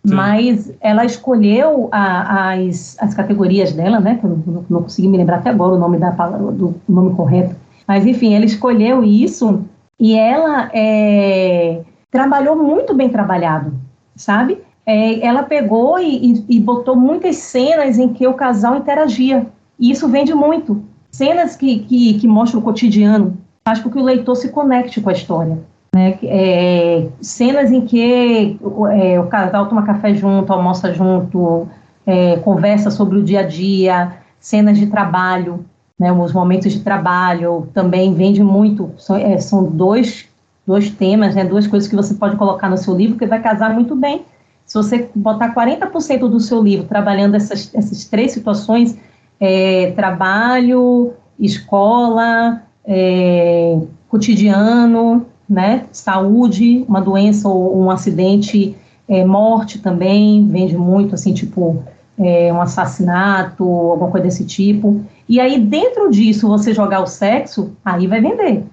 Sim. Mas ela escolheu a, as, as categorias dela, né? Que eu não, não, consegui me lembrar até agora o nome da do nome correto. Mas enfim, ela escolheu isso e ela é, trabalhou muito bem trabalhado, sabe? É, ela pegou e, e, e, botou muitas cenas em que o casal interagia. E isso vende muito. Cenas que, que, que mostram o cotidiano, faz com que o leitor se conecte com a história. Né? É, cenas em que é, o casal toma café junto, almoça junto, é, conversa sobre o dia a dia, cenas de trabalho, né, os momentos de trabalho também vende muito. São, é, são dois, dois temas, né, duas coisas que você pode colocar no seu livro que vai casar muito bem. Se você botar 40% do seu livro trabalhando essas, essas três situações, é, trabalho, escola, é, cotidiano, né, saúde, uma doença ou um acidente, é, morte também, vende muito, assim, tipo, é, um assassinato, alguma coisa desse tipo. E aí, dentro disso, você jogar o sexo, aí vai vender.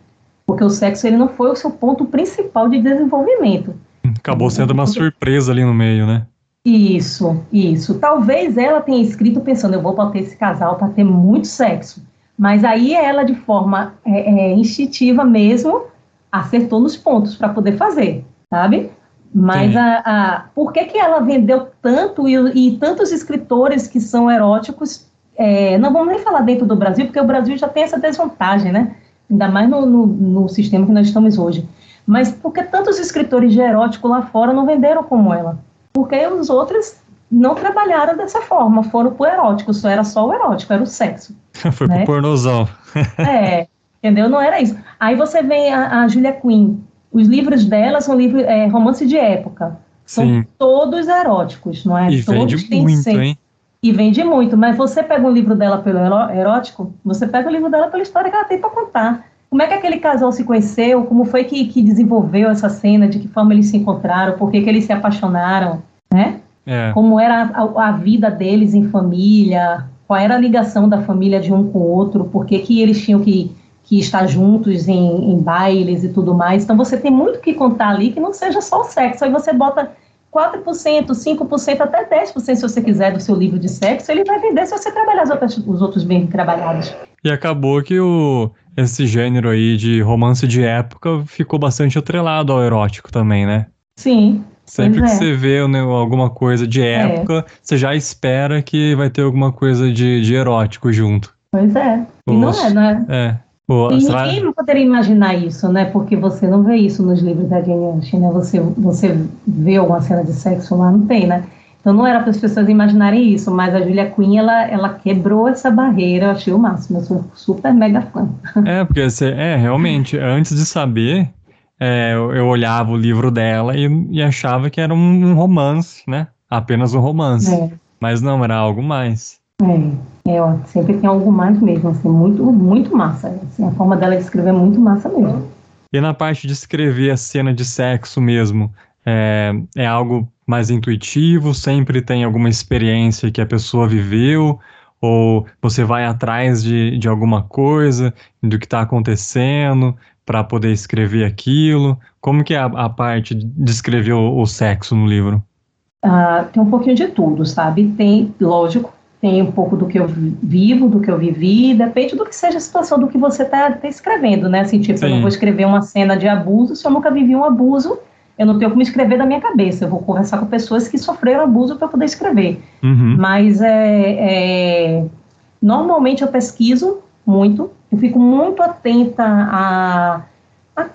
Porque o sexo ele não foi o seu ponto principal de desenvolvimento. Acabou sendo uma surpresa ali no meio, né? Isso, isso. Talvez ela tenha escrito pensando, eu vou botar esse casal para ter muito sexo. Mas aí ela, de forma é, é, instintiva mesmo, acertou nos pontos para poder fazer, sabe? Mas a, a, por que, que ela vendeu tanto e, e tantos escritores que são eróticos? É, não vamos nem falar dentro do Brasil, porque o Brasil já tem essa desvantagem, né? Ainda mais no, no, no sistema que nós estamos hoje. Mas por que tantos escritores de erótico lá fora não venderam como ela? Porque os outros não trabalharam dessa forma, foram pro erótico, só era só o erótico, era o sexo. Foi né? pro pornozão. é, entendeu? Não era isso. Aí você vem a, a Julia Quinn, os livros dela são livros, é, romance de época. São Sim. todos eróticos, não é? E todos vende muito, hein? E vende muito, mas você pega um livro dela pelo erótico, você pega o livro dela pela história que ela tem para contar. Como é que aquele casal se conheceu? Como foi que, que desenvolveu essa cena? De que forma eles se encontraram? Por que, que eles se apaixonaram? Né? É. Como era a, a, vida deles em família? Qual era a ligação da família de um com o outro? Por que, que eles tinham que que está juntos em, em bailes e tudo mais. Então você tem muito que contar ali que não seja só o sexo. Aí você bota 4%, 5%, até 10% se você quiser do seu livro de sexo, ele vai vender se você trabalhar os outros, os outros bem trabalhados. E acabou que o, esse gênero aí de romance de época ficou bastante atrelado ao erótico também, né? Sim. Sempre que é. você vê né, alguma coisa de é. época, é. você já espera que vai ter alguma coisa de, de erótico junto. Pois é. E não é, não é? Pô, e ninguém não poderia imaginar isso, né? Porque você não vê isso nos livros da Jane Austen, né? Você, você vê alguma cena de sexo lá, não tem, né? Então não era para as pessoas imaginarem isso, mas a Julia Quinn, ela, ela quebrou essa barreira, eu achei o máximo, eu sou super mega fã. É, porque você, é, realmente, antes de saber, é, eu, eu, olhava o livro dela e, e achava que era um, um, romance, né? Apenas um romance. É. Mas não, era algo mais. É, é ó, sempre tem algo mais mesmo, assim, muito, muito massa. Assim, a forma dela de escrever é muito massa mesmo. E na parte de escrever a cena de sexo mesmo, é, é algo mais intuitivo? Sempre tem alguma experiência que a pessoa viveu? Ou você vai atrás de, de alguma coisa, do que está acontecendo, para poder escrever aquilo? Como que é a, a parte de escrever o, o sexo no livro? Uh, tem um pouquinho de tudo, sabe? Tem, lógico, tem um pouco do que eu vivo, do que eu vivi, depende do que seja a situação do que você está tá escrevendo, né? Assim, tipo, Sim. eu não vou escrever uma cena de abuso se eu nunca vivi um abuso, eu não tenho como escrever da minha cabeça, eu vou conversar com pessoas que sofreram abuso para poder escrever. Uhum. Mas é, é, normalmente eu pesquiso muito, eu fico muito atenta a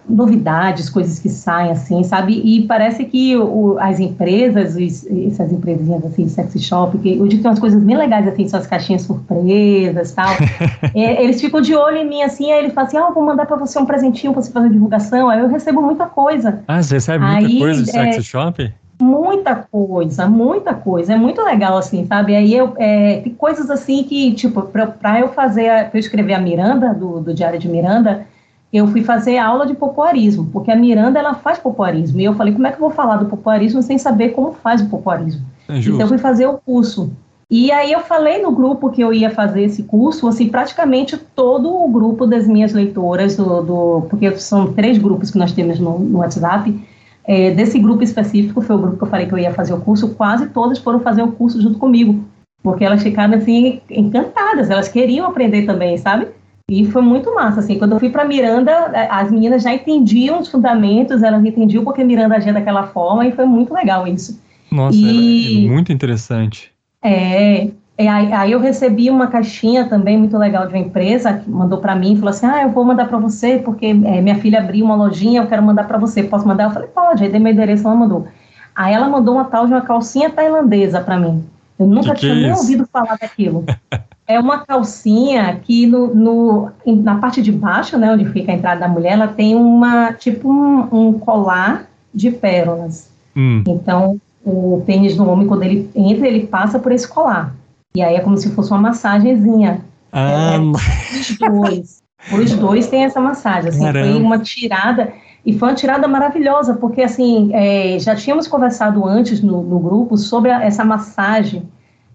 novidades, coisas que saem assim, sabe? E parece que o, as empresas, os, essas empresinhas assim, sexy shop, que hoje tem umas coisas bem legais assim, são as caixinhas surpresas tal. é, eles ficam de olho em mim assim, aí eles falam assim: ah, vou mandar para você um presentinho para você fazer divulgação. Aí eu recebo muita coisa. Ah, você recebe muita aí, coisa de sexy é, shop? Muita coisa, muita coisa. É muito legal, assim, sabe? Aí eu, é, tem coisas assim que, tipo, para eu fazer, para eu escrever a Miranda, do, do Diário de Miranda, eu fui fazer aula de popuarismo, porque a Miranda ela faz popuarismo. E eu falei, como é que eu vou falar do popuarismo sem saber como faz o popuarismo? É então eu fui fazer o curso. E aí eu falei no grupo que eu ia fazer esse curso, assim, praticamente todo o grupo das minhas leitoras, do, do porque são três grupos que nós temos no, no WhatsApp, é, desse grupo específico, foi o grupo que eu falei que eu ia fazer o curso, quase todas foram fazer o curso junto comigo, porque elas ficaram, assim, encantadas, elas queriam aprender também, sabe? E foi muito massa, assim, quando eu fui para Miranda, é, as meninas já entendiam os fundamentos, elas entendiam porque Miranda agia daquela forma e foi muito legal isso. Nossa, e... é muito interessante. É, aí, aí, eu recebi uma caixinha também muito legal de uma empresa que mandou para mim, falou assim, ah, eu vou mandar para você porque é, minha filha abriu uma lojinha, eu quero mandar para você, posso mandar? Eu falei, pode, aí dei meu endereço, ela mandou. Aí ela mandou uma tal de uma calcinha tailandesa para mim. Eu nunca que tinha que é nem ouvido falar daquilo. é uma calcinha que no, no, na parte de baixo, né, onde fica a entrada da mulher, ela tem uma tipo um, um colar de pérolas. Hum. Então, o pênis do homem, quando ele entra, ele passa por esse colar. E aí é como se fosse uma massagenzinha. Ah, é, os dois. Os dois têm essa massagem. Assim, foi uma tirada. E foi uma tirada maravilhosa, porque assim, é, já tínhamos conversado antes no, no grupo sobre a, essa massagem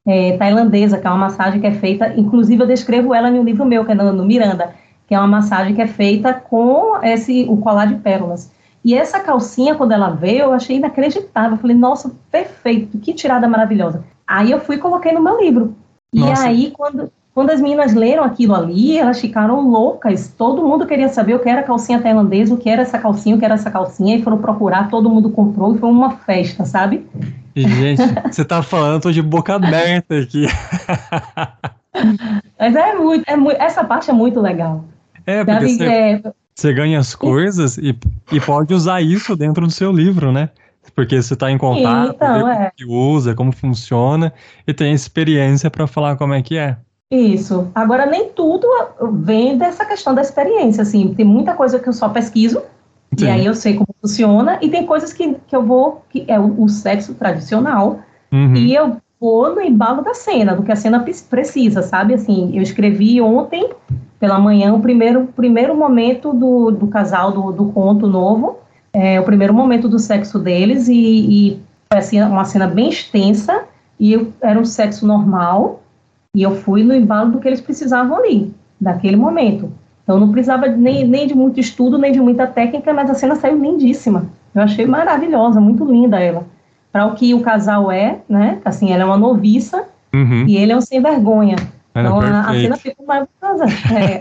é, tailandesa, que é uma massagem que é feita, inclusive eu descrevo ela em um livro meu, que é no, no Miranda, que é uma massagem que é feita com esse o colar de pérolas. E essa calcinha, quando ela veio, eu achei inacreditável. Eu falei, nossa, perfeito, que tirada maravilhosa. Aí eu fui e coloquei no meu livro. Nossa. E aí, quando, quando as meninas leram aquilo ali, elas ficaram loucas. Todo mundo queria saber o que era calcinha tailandesa, o que era essa calcinha, o que era essa calcinha, e foram procurar, todo mundo comprou, e foi uma festa, sabe? Gente, você tá falando, tô de boca aberta aqui. Mas é muito, é muito, essa parte é muito legal. É, porque você, é, você ganha as coisas e, e pode usar isso dentro do seu livro, né? Porque você está em contato, então, é. que usa, como funciona e tem experiência para falar como é que é. Isso. Agora, nem tudo vem dessa questão da experiência, assim. Tem muita coisa que eu só pesquiso, Sim. E aí eu sei como funciona, e tem coisas que, que eu vou, que é o, o sexo tradicional, uhum. e eu vou no embalo da cena, do que a cena precisa, sabe? Assim, eu escrevi ontem, pela manhã, o primeiro, primeiro momento do, do casal, do, do conto novo, é, o primeiro momento do sexo deles, e, e foi assim, uma cena bem extensa, e eu, era um sexo normal, e eu fui no embalo do que eles precisavam ali, naquele momento. Então não precisava nem, nem de muito estudo, nem de muita técnica, mas a cena saiu lindíssima. Eu achei maravilhosa, muito linda ela. Para o que o casal é, né? Assim, ela é uma noviça uhum. e ele é um sem vergonha. então a, a, cena ficou maravilhosa. É.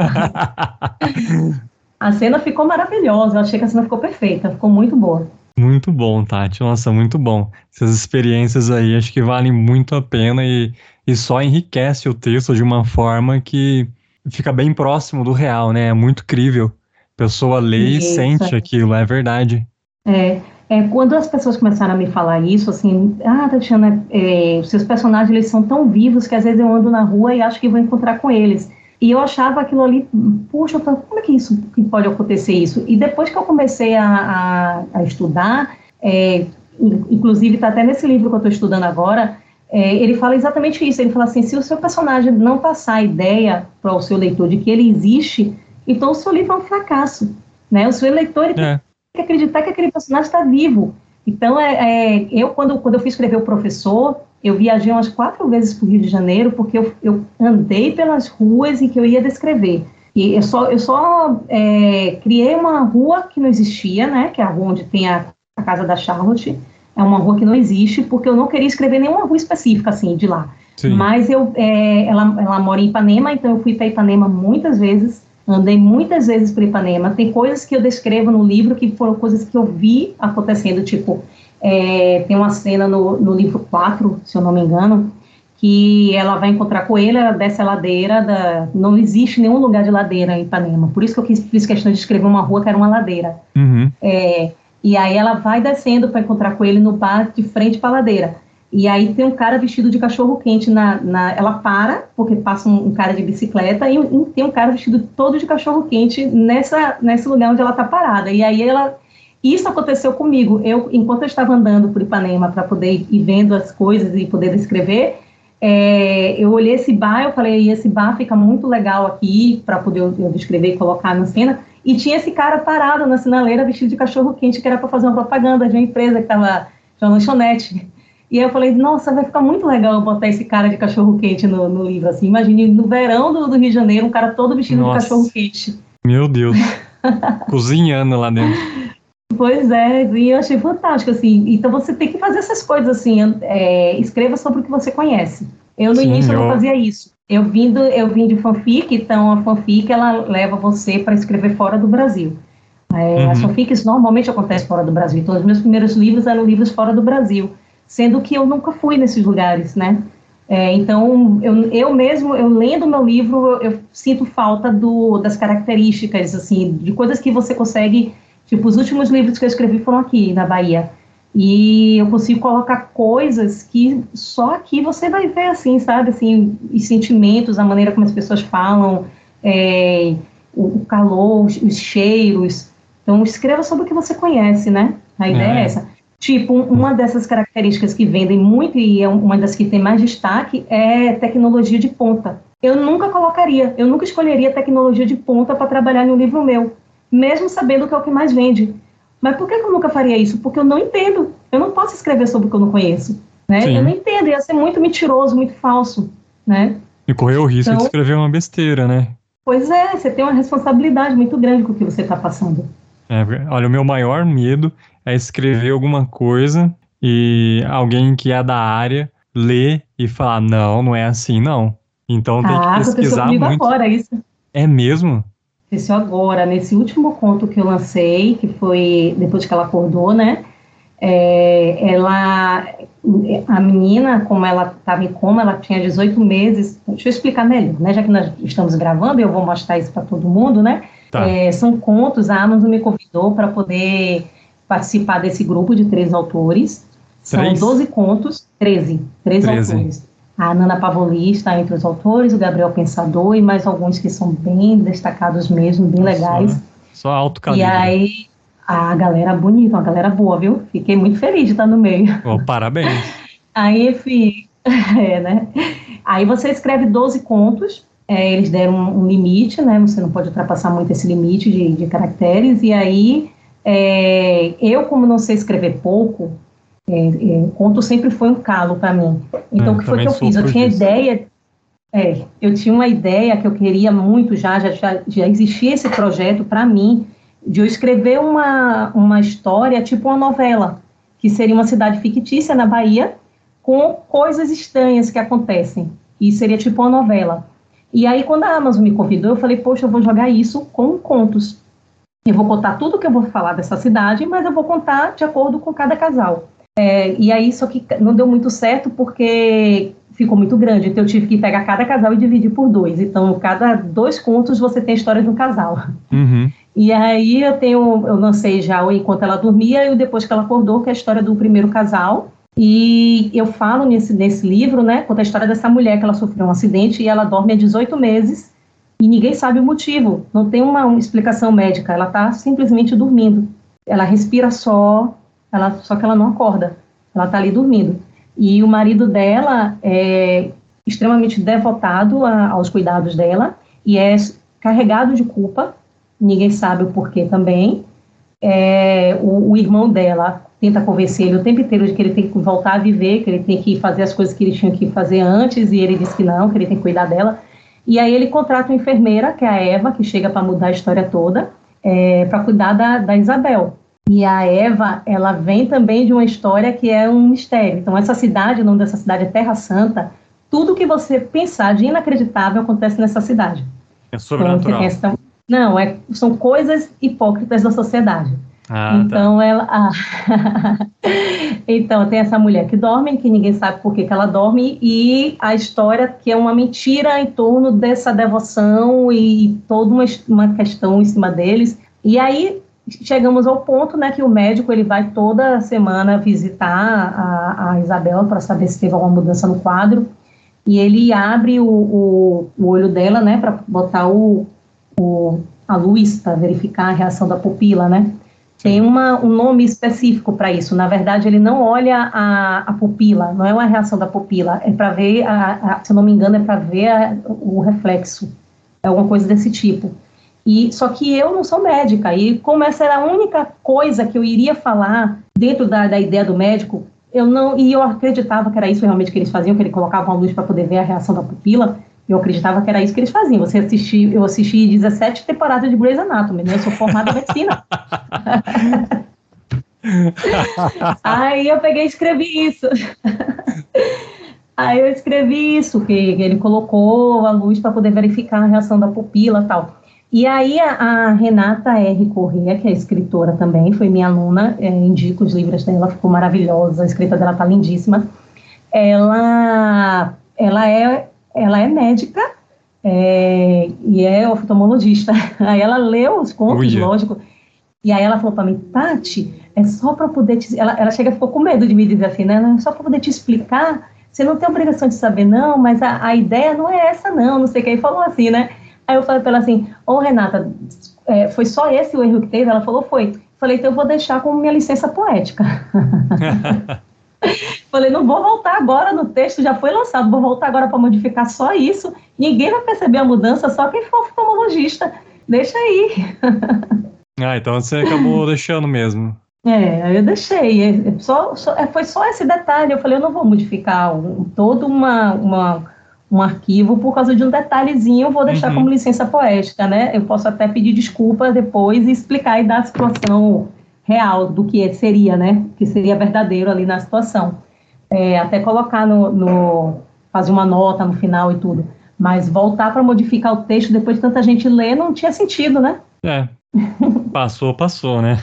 a cena ficou maravilhosa. Eu achei que a cena ficou perfeita, ficou muito boa. Muito bom, Tati. Nossa, muito bom. Essas experiências aí acho que valem muito a pena e, e só enriquece o texto de uma forma que fica bem próximo do real, né? É muito crível. A pessoa lê isso. e sente aquilo, é verdade. É, é, quando as pessoas começaram a me falar isso, assim, ah, Tatiana, é, os seus personagens eles são tão vivos que às vezes eu ando na rua e acho que vou encontrar com eles. E eu achava aquilo ali, puxa, como é que isso que pode acontecer isso? E depois que eu comecei a, a, a estudar, é, inclusive está até nesse livro que eu estou estudando agora, é, ele fala exatamente isso. Ele fala assim: se o seu personagem não passar a ideia para o seu leitor de que ele existe, então o seu livro é um fracasso. Né? O seu leitor é. tem que acreditar que aquele personagem está vivo. Então, é, é, eu, quando, quando eu fui escrever O Professor, eu viajei umas quatro vezes para o Rio de Janeiro, porque eu, eu andei pelas ruas em que eu ia descrever. E eu só, eu só é, criei uma rua que não existia, né, que é a rua onde tem a, a casa da Charlotte, é uma rua que não existe, porque eu não queria escrever nenhuma rua específica, assim, de lá. Sim. Mas eu, é, ela, ela mora em Ipanema, então eu fui para Ipanema muitas vezes, andei muitas vezes por Ipanema. Tem coisas que eu descrevo no livro que foram coisas que eu vi acontecendo, tipo, é, tem uma cena no, no livro 4, se eu não me engano, que ela vai encontrar com ele, ela desce a ladeira, da, não existe nenhum lugar de ladeira em Ipanema, por isso que eu quis, fiz questão de escrever uma rua que era uma ladeira. Uhum. É, e aí ela vai descendo para encontrar com ele no bar de frente para a ladeira. E aí tem um cara vestido de cachorro quente na, na ela para porque passa um, um cara de bicicleta e, e, tem um cara vestido todo de cachorro quente nessa nesse lugar onde ela está parada. E aí ela isso aconteceu comigo. Eu enquanto eu estava andando por Ipanema para poder ir vendo as coisas e poder escrever, é, eu olhei esse bar, eu falei, esse bar fica muito legal aqui para poder eu descrever e colocar na cena. E tinha esse cara parado na sinaleira, vestido de cachorro quente, que era para fazer uma propaganda de uma empresa que estava de uma lanchonete. E aí eu falei, nossa, vai ficar muito legal botar esse cara de cachorro quente no, no livro, assim. Imagine no verão do, do, Rio de Janeiro, um cara todo vestido nossa. de cachorro quente. Meu Deus. Cozinhando lá dentro. Pois é, e eu achei fantástico, assim. Então você tem que fazer essas coisas, assim. É, escreva sobre o que você conhece. Eu no Sim, início eu não fazia isso. Eu vim, do, eu vim de fanfic, então a fanfic ela leva você para escrever fora do Brasil. É, uhum. As fanfics normalmente acontecem fora do Brasil. Então, os meus primeiros livros eram livros fora do Brasil, sendo que eu nunca fui nesses lugares, né? É, então, eu, eu mesmo, eu lendo meu livro, eu, eu, sinto falta do, das características, assim, de coisas que você consegue, tipo, os últimos livros que eu escrevi foram aqui, na Bahia, e eu consigo colocar coisas que só aqui você vai ver, assim, sabe, assim, os sentimentos, a maneira como as pessoas falam, é, o, calor, os, os, cheiros, então escreva sobre o que você conhece, né, a ideia é, é essa. Tipo, uma dessas características que vendem muito e é uma das que tem mais destaque é tecnologia de ponta. Eu nunca colocaria, eu nunca escolheria tecnologia de ponta para trabalhar em um livro meu, mesmo sabendo que é o que mais vende. Mas por que eu nunca faria isso? Porque eu não entendo. Eu não posso escrever sobre o que eu não conheço. Né? Eu não entendo, ia ser muito mentiroso, muito falso. Né? E correr o risco então, de escrever uma besteira, né? Pois é, você tem uma responsabilidade muito grande com o que você está passando. É, olha, o meu maior medo é escrever alguma coisa e alguém que é da área ler e falar, não, não é assim, não. Então tem ah, que pesquisar muito. agora isso. É mesmo? Aconteceu agora, nesse último conto que eu lancei, que foi depois que ela acordou, né? É, ela, a menina, como ela estava em coma, ela tinha 18 meses. Deixa eu explicar melhor, né? Já que nós estamos gravando, eu vou mostrar isso para todo mundo, né? Tá. É, são contos, a Amazon me convidou para poder participar desse grupo de três autores. São três? 12 contos, 13, 13, 13 autores. A Nana Pavoli está entre os autores, o Gabriel Pensador e mais alguns que são bem destacados mesmo, bem legais. Só, só alto calibre. E aí, a galera bonita, uma galera boa, viu? Fiquei muito feliz de estar no meio. Oh, parabéns. aí, enfim, é, né? Aí você escreve 12 contos, é, eles deram um, um, limite, né? Você não pode ultrapassar muito esse limite de, de caracteres, e aí é, eu, como não sei escrever pouco, é, é, conto sempre foi um calo para mim. Então, é, o que foi que eu fiz? Eu tinha ideia, é, eu tinha uma ideia que eu queria muito já, já, já, já existia esse projeto para mim, de eu escrever uma, uma história, tipo uma novela, que seria uma cidade fictícia na Bahia, com coisas estranhas que acontecem, e seria tipo uma novela. E aí, quando a Amazon me convidou, eu falei, poxa, eu vou jogar isso com contos. Eu vou contar tudo que eu vou falar dessa cidade, mas eu vou contar de acordo com cada casal. É, e aí, só que não deu muito certo porque ficou muito grande, então eu tive que pegar cada casal e dividir por dois. Então, cada dois contos você tem a história de um casal. Uhum. E aí eu tenho, eu lancei já o Enquanto Ela Dormia e o Depois que Ela Acordou, que é a história do primeiro casal. E eu falo nesse, nesse livro, né, conta a história dessa mulher que ela sofreu um acidente e ela dorme há 18 meses e ninguém sabe o motivo, não tem uma, uma explicação médica, ela está simplesmente dormindo. Ela respira só, ela, só que ela não acorda, ela está ali dormindo. E o marido dela é extremamente devotado a, aos cuidados dela e é carregado de culpa, ninguém sabe o porquê também. É, o, o, irmão dela tenta convencer ele o tempo inteiro de que ele tem que voltar a viver, que ele tem que fazer as coisas que ele tinha que fazer antes, e ele diz que não, que ele tem que cuidar dela. E aí ele contrata uma enfermeira, que é a Eva, que chega para mudar a história toda, é, para cuidar da, da Isabel. E a Eva, ela vem também de uma história que é um mistério. Então, essa cidade, o nome dessa cidade é Terra Santa. Tudo que você pensar de inacreditável acontece nessa cidade. É sobrenatural. Então, não, é, são coisas hipócritas da sociedade. Ah, tá. então tá. ela. Ah, então tem essa mulher que dorme, que ninguém sabe por que, que ela dorme, e a história que é uma mentira em torno dessa devoção e toda uma, uma questão em cima deles. E aí chegamos ao ponto né, que o médico ele vai toda semana visitar a, a Isabel para saber se teve alguma mudança no quadro. E ele abre o, o, o olho dela, né, para botar o, o, a luz para verificar a reação da pupila, né? Tem uma, um nome específico para isso. Na verdade, ele não olha a, a, pupila, não é uma reação da pupila, é para ver, a, a, se eu não me engano, é para ver o reflexo, é alguma coisa desse tipo. E só que eu não sou médica e como essa era a única coisa que eu iria falar dentro da, da ideia do médico, eu não e eu acreditava que era isso realmente que eles faziam, que ele colocava uma luz para poder ver a reação da pupila. Eu acreditava que era isso que eles faziam. Você assisti, eu assisti 17 temporadas de Grey's Anatomy, né? Eu sou formada em medicina. Aí eu peguei e escrevi isso. Aí eu escrevi isso, que ele colocou a luz para poder verificar a reação da pupila e tal. E aí a, a, Renata R. Corrêa, que é escritora também, foi minha aluna, é, indico os livros dela, ficou maravilhosa, a escrita dela tá lindíssima. Ela ela é, ela é médica é, e é oftalmologista. Aí ela leu os contos, lógico, e aí ela falou para mim, Tati, é só para poder te... Ela, ela chega ficou com medo de me dizer assim, né? É só para poder te explicar. Você não tem obrigação de saber, não, mas a, a ideia não é essa, não. Não sei o que. Aí falou assim, né? Aí eu falei para ela assim, ô Renata, é, foi só esse o erro que teve? Ela falou, foi. Falei, então eu vou deixar como minha licença poética. Falei, não vou voltar agora no texto, já foi lançado, vou voltar agora para modificar só isso. Ninguém vai perceber a mudança, só quem for oftalmologista. Deixa aí. ah, então você acabou deixando mesmo. É, eu deixei. É, só, só, é, foi só esse detalhe. Eu falei, eu não vou modificar um, todo uma, uma, um arquivo por causa de um detalhezinho, eu vou deixar uhum. como licença poética, né? Eu posso até pedir desculpa depois e explicar e dar a situação real do que seria, né? Que seria verdadeiro ali na situação. É, até colocar no, no, fazer uma nota no final e tudo. Mas voltar para modificar o texto depois de tanta gente ler não tinha sentido, né? É. Passou, passou, né?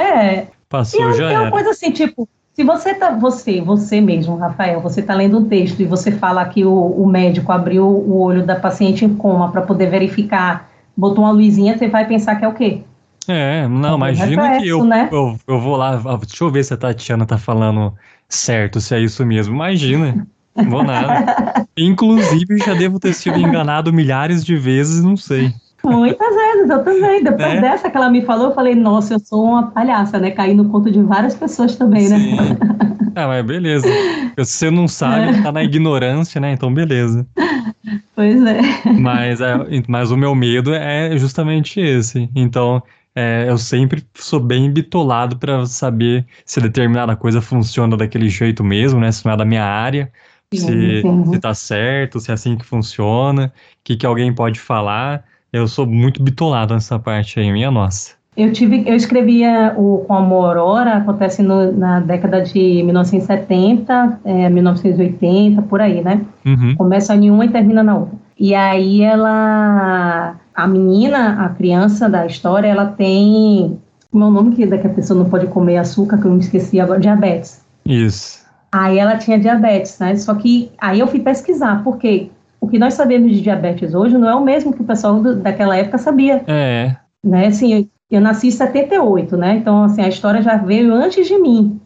É. Passou, e já é uma coisa assim, tipo, se você tá, você, você mesmo, Rafael, você está lendo um texto e você fala que o, o médico abriu o olho da paciente em coma para poder verificar, botou uma luzinha, você vai pensar que é o quê? É, não, imagina que eu, né? eu, eu vou lá, deixa eu ver se a Tatiana tá falando certo, se é isso mesmo. Imagina, vou nada. Inclusive, já devo ter sido enganado milhares de vezes, não sei. Muitas vezes, eu também. Depois é. dessa que ela me falou, eu falei, nossa, eu sou uma palhaça, né? Caí no conto de várias pessoas também, né? Sim. né? Ah, mas beleza. Se você não sabe, é. tá na ignorância, né? Então, beleza. Pois é. Mas, é, mas o meu medo é justamente esse. Então, é, eu sempre sou bem bitolado para saber se determinada coisa funciona daquele jeito mesmo, né? Se não é da minha área, se, se tá certo, se é assim que funciona, o que, que alguém pode falar. Eu sou muito bitolado nessa parte aí, minha nossa. Eu tive, eu escrevia o Com Amor Aurora, acontece no, na década de 1970, é, 1980, por aí, né? Uhum. Começa em uma e termina na outra. E aí ela, a menina, a criança da história, ela tem, como é o nome que daqui a pessoa não pode comer açúcar, que eu me esqueci agora, diabetes. Isso. Aí ela tinha diabetes, né? Só que aí eu fui pesquisar, porque o que nós sabemos de diabetes hoje não é o mesmo que o pessoal do, daquela época sabia. É. Né, assim, eu nasci em 78, né? Então, assim, a história já veio antes de mim.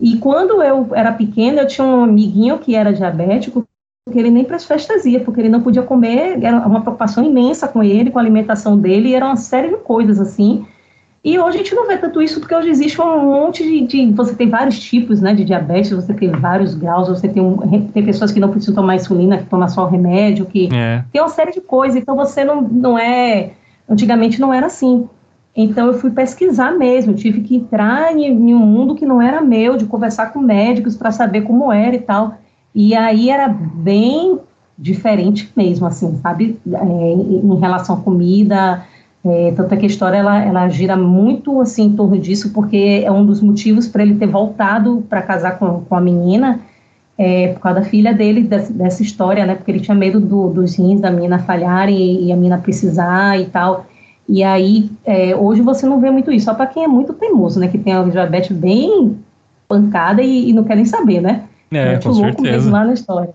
E quando eu era pequena, eu tinha um amiguinho que era diabético, que ele nem para as festas ia, porque ele não podia comer, era uma preocupação imensa com ele, com a alimentação dele, e era uma série de coisas assim. E hoje a gente não vê tanto isso, porque hoje existe um monte de, de, Você tem vários tipos né, de diabetes, você tem vários graus, você tem, um, tem pessoas que não precisam tomar insulina, que tomam só o remédio, que é. tem uma série de coisas. Então você não, não é. Antigamente não era assim. Então eu fui pesquisar mesmo, tive que entrar em, em um mundo que não era meu, de conversar com médicos para saber como era e tal. E aí era bem diferente mesmo, assim, sabe? É, em relação à comida, é, tanto é que a história ela, ela gira muito assim em torno disso, porque é um dos motivos para ele ter voltado para casar com, com a menina, é, por causa da filha dele, dessa, dessa história, né? Porque ele tinha medo do, dos rins da menina falharem e, e, a menina precisar e tal. E aí, é, hoje você não vê muito isso, só para quem é muito teimoso, né? Que tem a diabetes bem pancada e, e não quer nem saber, né? É, muito com louco certeza. mesmo lá na história.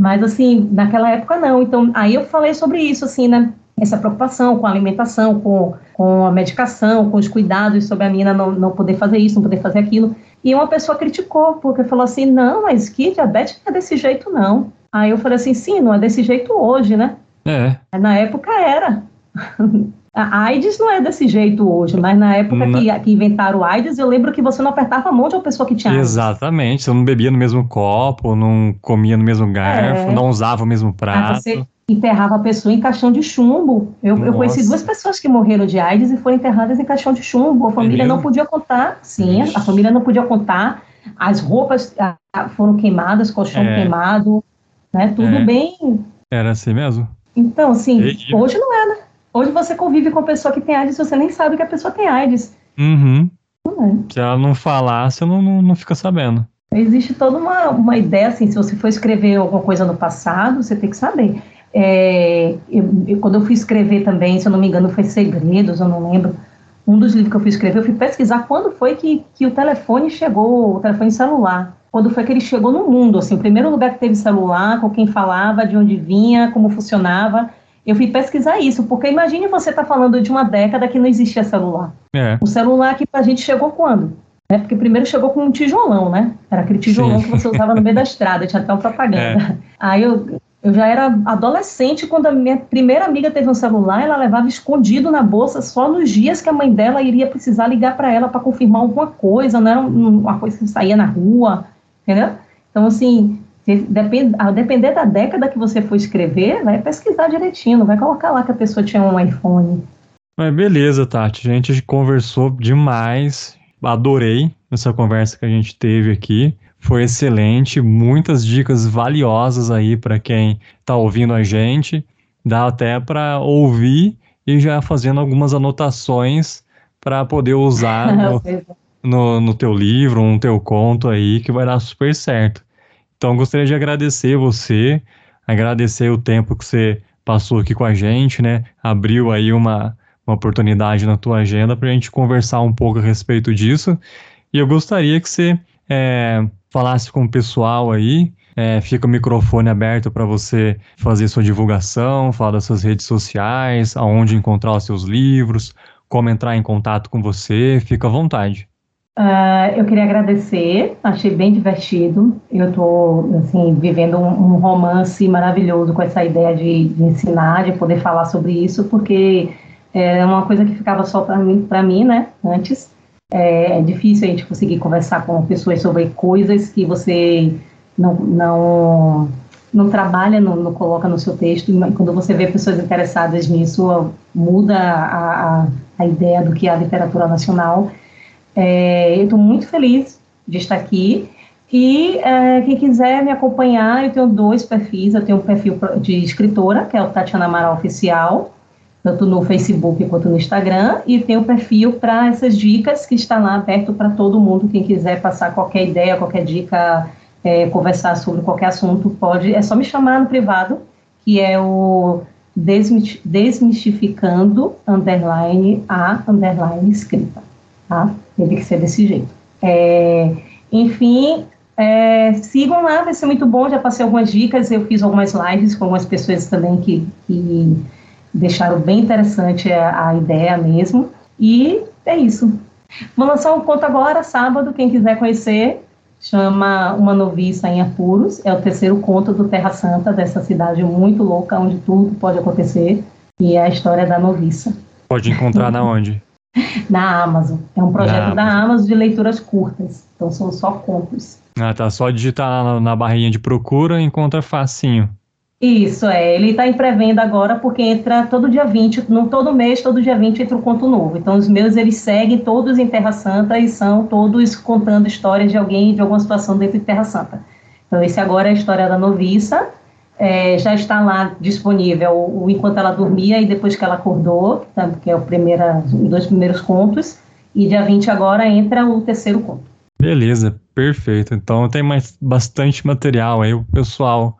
Mas, assim, naquela época não. Então, aí eu falei sobre isso, assim, né? Essa preocupação com a alimentação, com, com a medicação, com os cuidados sobre a menina não, não poder fazer isso, não poder fazer aquilo. E uma pessoa criticou, porque falou assim: não, mas que diabetes não é desse jeito, não. Aí eu falei assim: sim, não é desse jeito hoje, né? É. Na época era. A AIDS não é desse jeito hoje, mas na época na... que, que, inventaram o AIDS, eu lembro que você não apertava a mão de uma pessoa que tinha AIDS. Exatamente, você não bebia no mesmo copo, não comia no mesmo garfo, é. não usava o mesmo prato. Você, enterrava a pessoa em caixão de chumbo. Eu, eu, conheci duas pessoas que morreram de AIDS e foram enterradas em caixão de chumbo. A família não podia contar, sim, Ixi. a família não podia contar. As roupas foram queimadas, colchão é. queimado, né? Tudo é. bem. Era assim mesmo? Então, assim, hoje não é, né? Hoje você convive com a pessoa que tem AIDS e você nem sabe que a pessoa tem AIDS. Uhum. É. Se ela não falar, você não, não, não fica sabendo. Existe toda uma, uma ideia, assim, se você for escrever alguma coisa no passado, você tem que saber. É, eu, eu, quando eu fui escrever também, se eu não me engano, foi Segredos, eu não lembro. Um dos livros que eu fui escrever, eu fui pesquisar quando foi que, que o telefone chegou, o telefone celular. quando foi que ele chegou no mundo, assim, o primeiro lugar que teve celular, com quem falava, de onde vinha, como funcionava. Eu fui pesquisar isso, porque imagine você estar tá falando de uma década que não existia celular. É. O celular aqui pra gente chegou quando? É porque primeiro chegou com um tijolão, né? Era aquele tijolão Sim. que você usava no meio da estrada, tinha até uma propaganda. É. Aí eu, eu já era adolescente quando a minha primeira amiga teve um celular, ela levava escondido na bolsa só nos dias que a mãe dela iria precisar ligar para ela para confirmar alguma coisa, não era uma coisa que saía na rua, entendeu? Então, assim, depend, a depender da década que você for escrever, vai pesquisar direitinho, vai colocar lá que a pessoa tinha um iPhone. Mas beleza, Tati, a gente conversou demais, adorei essa conversa que a gente teve aqui foi excelente, muitas dicas valiosas aí para quem está ouvindo a gente. Dá até para ouvir e já fazendo algumas anotações para poder usar no, no, no, teu livro, no teu conto aí, que vai dar super certo. Então, gostaria de agradecer você, agradecer o tempo que você passou aqui com a gente, né? Abriu aí uma, uma oportunidade na tua agenda para a gente conversar um pouco a respeito disso. E eu gostaria que você é, falasse com o pessoal aí. É, fica o microfone aberto para você fazer sua divulgação, falar das suas redes sociais, aonde encontrar os seus livros, como entrar em contato com você. Fica à vontade. Uh, eu queria agradecer, achei bem divertido. Eu estou assim, vivendo um, um, romance maravilhoso com essa ideia de, de, ensinar, de poder falar sobre isso, porque é uma coisa que ficava só para mim, mim, né, antes. É, é, difícil a gente conseguir conversar com pessoas sobre coisas que você não, não, não trabalha, não, não coloca no seu texto. E quando você vê pessoas interessadas nisso, muda a, a, a ideia do que é a literatura nacional. É, eu estou muito feliz de estar aqui. E é, quem quiser me acompanhar, eu tenho dois perfis. Eu tenho um perfil de escritora, que é o Tatiana Amaral Oficial, tanto no Facebook quanto no Instagram, e tem o perfil para essas dicas que está lá aberto para todo mundo. Quem quiser passar qualquer ideia, qualquer dica, é, conversar sobre qualquer assunto, pode. É só me chamar no privado, que é o desmistificando underline a underline escrita, tá? Tem que ser desse jeito. É, enfim, é, sigam lá, vai ser muito bom. Já passei algumas dicas, eu fiz algumas lives com algumas pessoas também que, que deixaram bem interessante a, a ideia mesmo. E é isso. Vou lançar um conto agora, sábado, quem quiser conhecer, chama Uma Noviça em Apuros. É o terceiro conto do Terra Santa, dessa cidade muito louca, onde tudo pode acontecer. E é a história da noviça. Pode encontrar na onde? na Amazon. É um projeto da Amazon de leituras curtas. Então são só contos. Ah, tá. Só digitar na, na barrinha de procura e encontra facinho. Isso, é. Ele está em pré-venda agora porque entra todo dia 20, no, todo mês, todo dia 20 entra um conto novo. Então, os meus, eles seguem todos em Terra Santa e são todos contando histórias de alguém, de alguma situação dentro de Terra Santa. Então, esse agora é a história da noviça. É, já está lá disponível o, o, enquanto ela dormia e depois que ela acordou, tá, que é o primeira, os dois primeiros contos. E dia 20 agora entra o terceiro conto. Beleza, perfeito. Então tem mais bastante material aí, o pessoal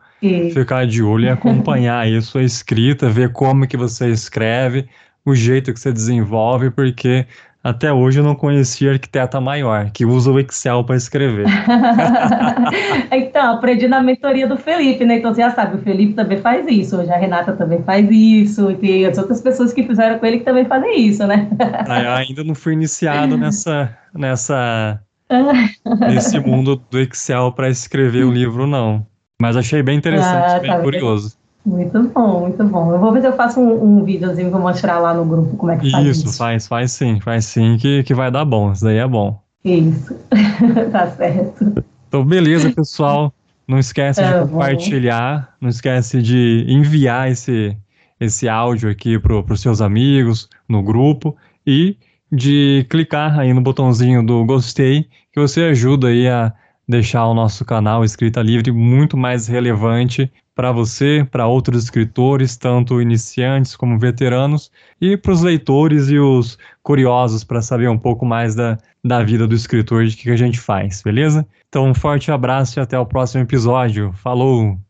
ficar de olho e acompanhar aí a sua escrita, ver como que você escreve, o jeito que você desenvolve, porque até hoje eu não conhecia arquiteta maior, que usa o Excel para escrever. então, aprendi na mentoria do Felipe, né? Então você já sabe, o Felipe também faz isso, hoje a Renata também faz isso, e tem as outras pessoas que fizeram com ele que também fazem isso, né? Ah, ainda não fui iniciado nessa, nessa, nesse mundo do Excel para escrever o livro, não. Mas achei bem interessante, ah, bem tá curioso. Muito bom, muito bom. Eu vou ver se eu faço um, um videozinho vou mostrar lá no grupo como é que faz isso. Isso, faz, faz sim, faz sim, que, que vai dar bom. Isso daí é bom. Isso, tá certo. Então, beleza, pessoal. Não esquece de tá compartilhar, não esquece de enviar esse, esse áudio aqui para os seus amigos, no grupo, e de clicar aí no botãozinho do gostei, que você ajuda aí a deixar o nosso canal Escrita Livre muito mais relevante para você, para outros escritores, tanto iniciantes como veteranos, e para os leitores e os curiosos para saber um pouco mais da, da vida do escritor, de que, que a gente faz, beleza? Então, um forte abraço e até o próximo episódio. Falou!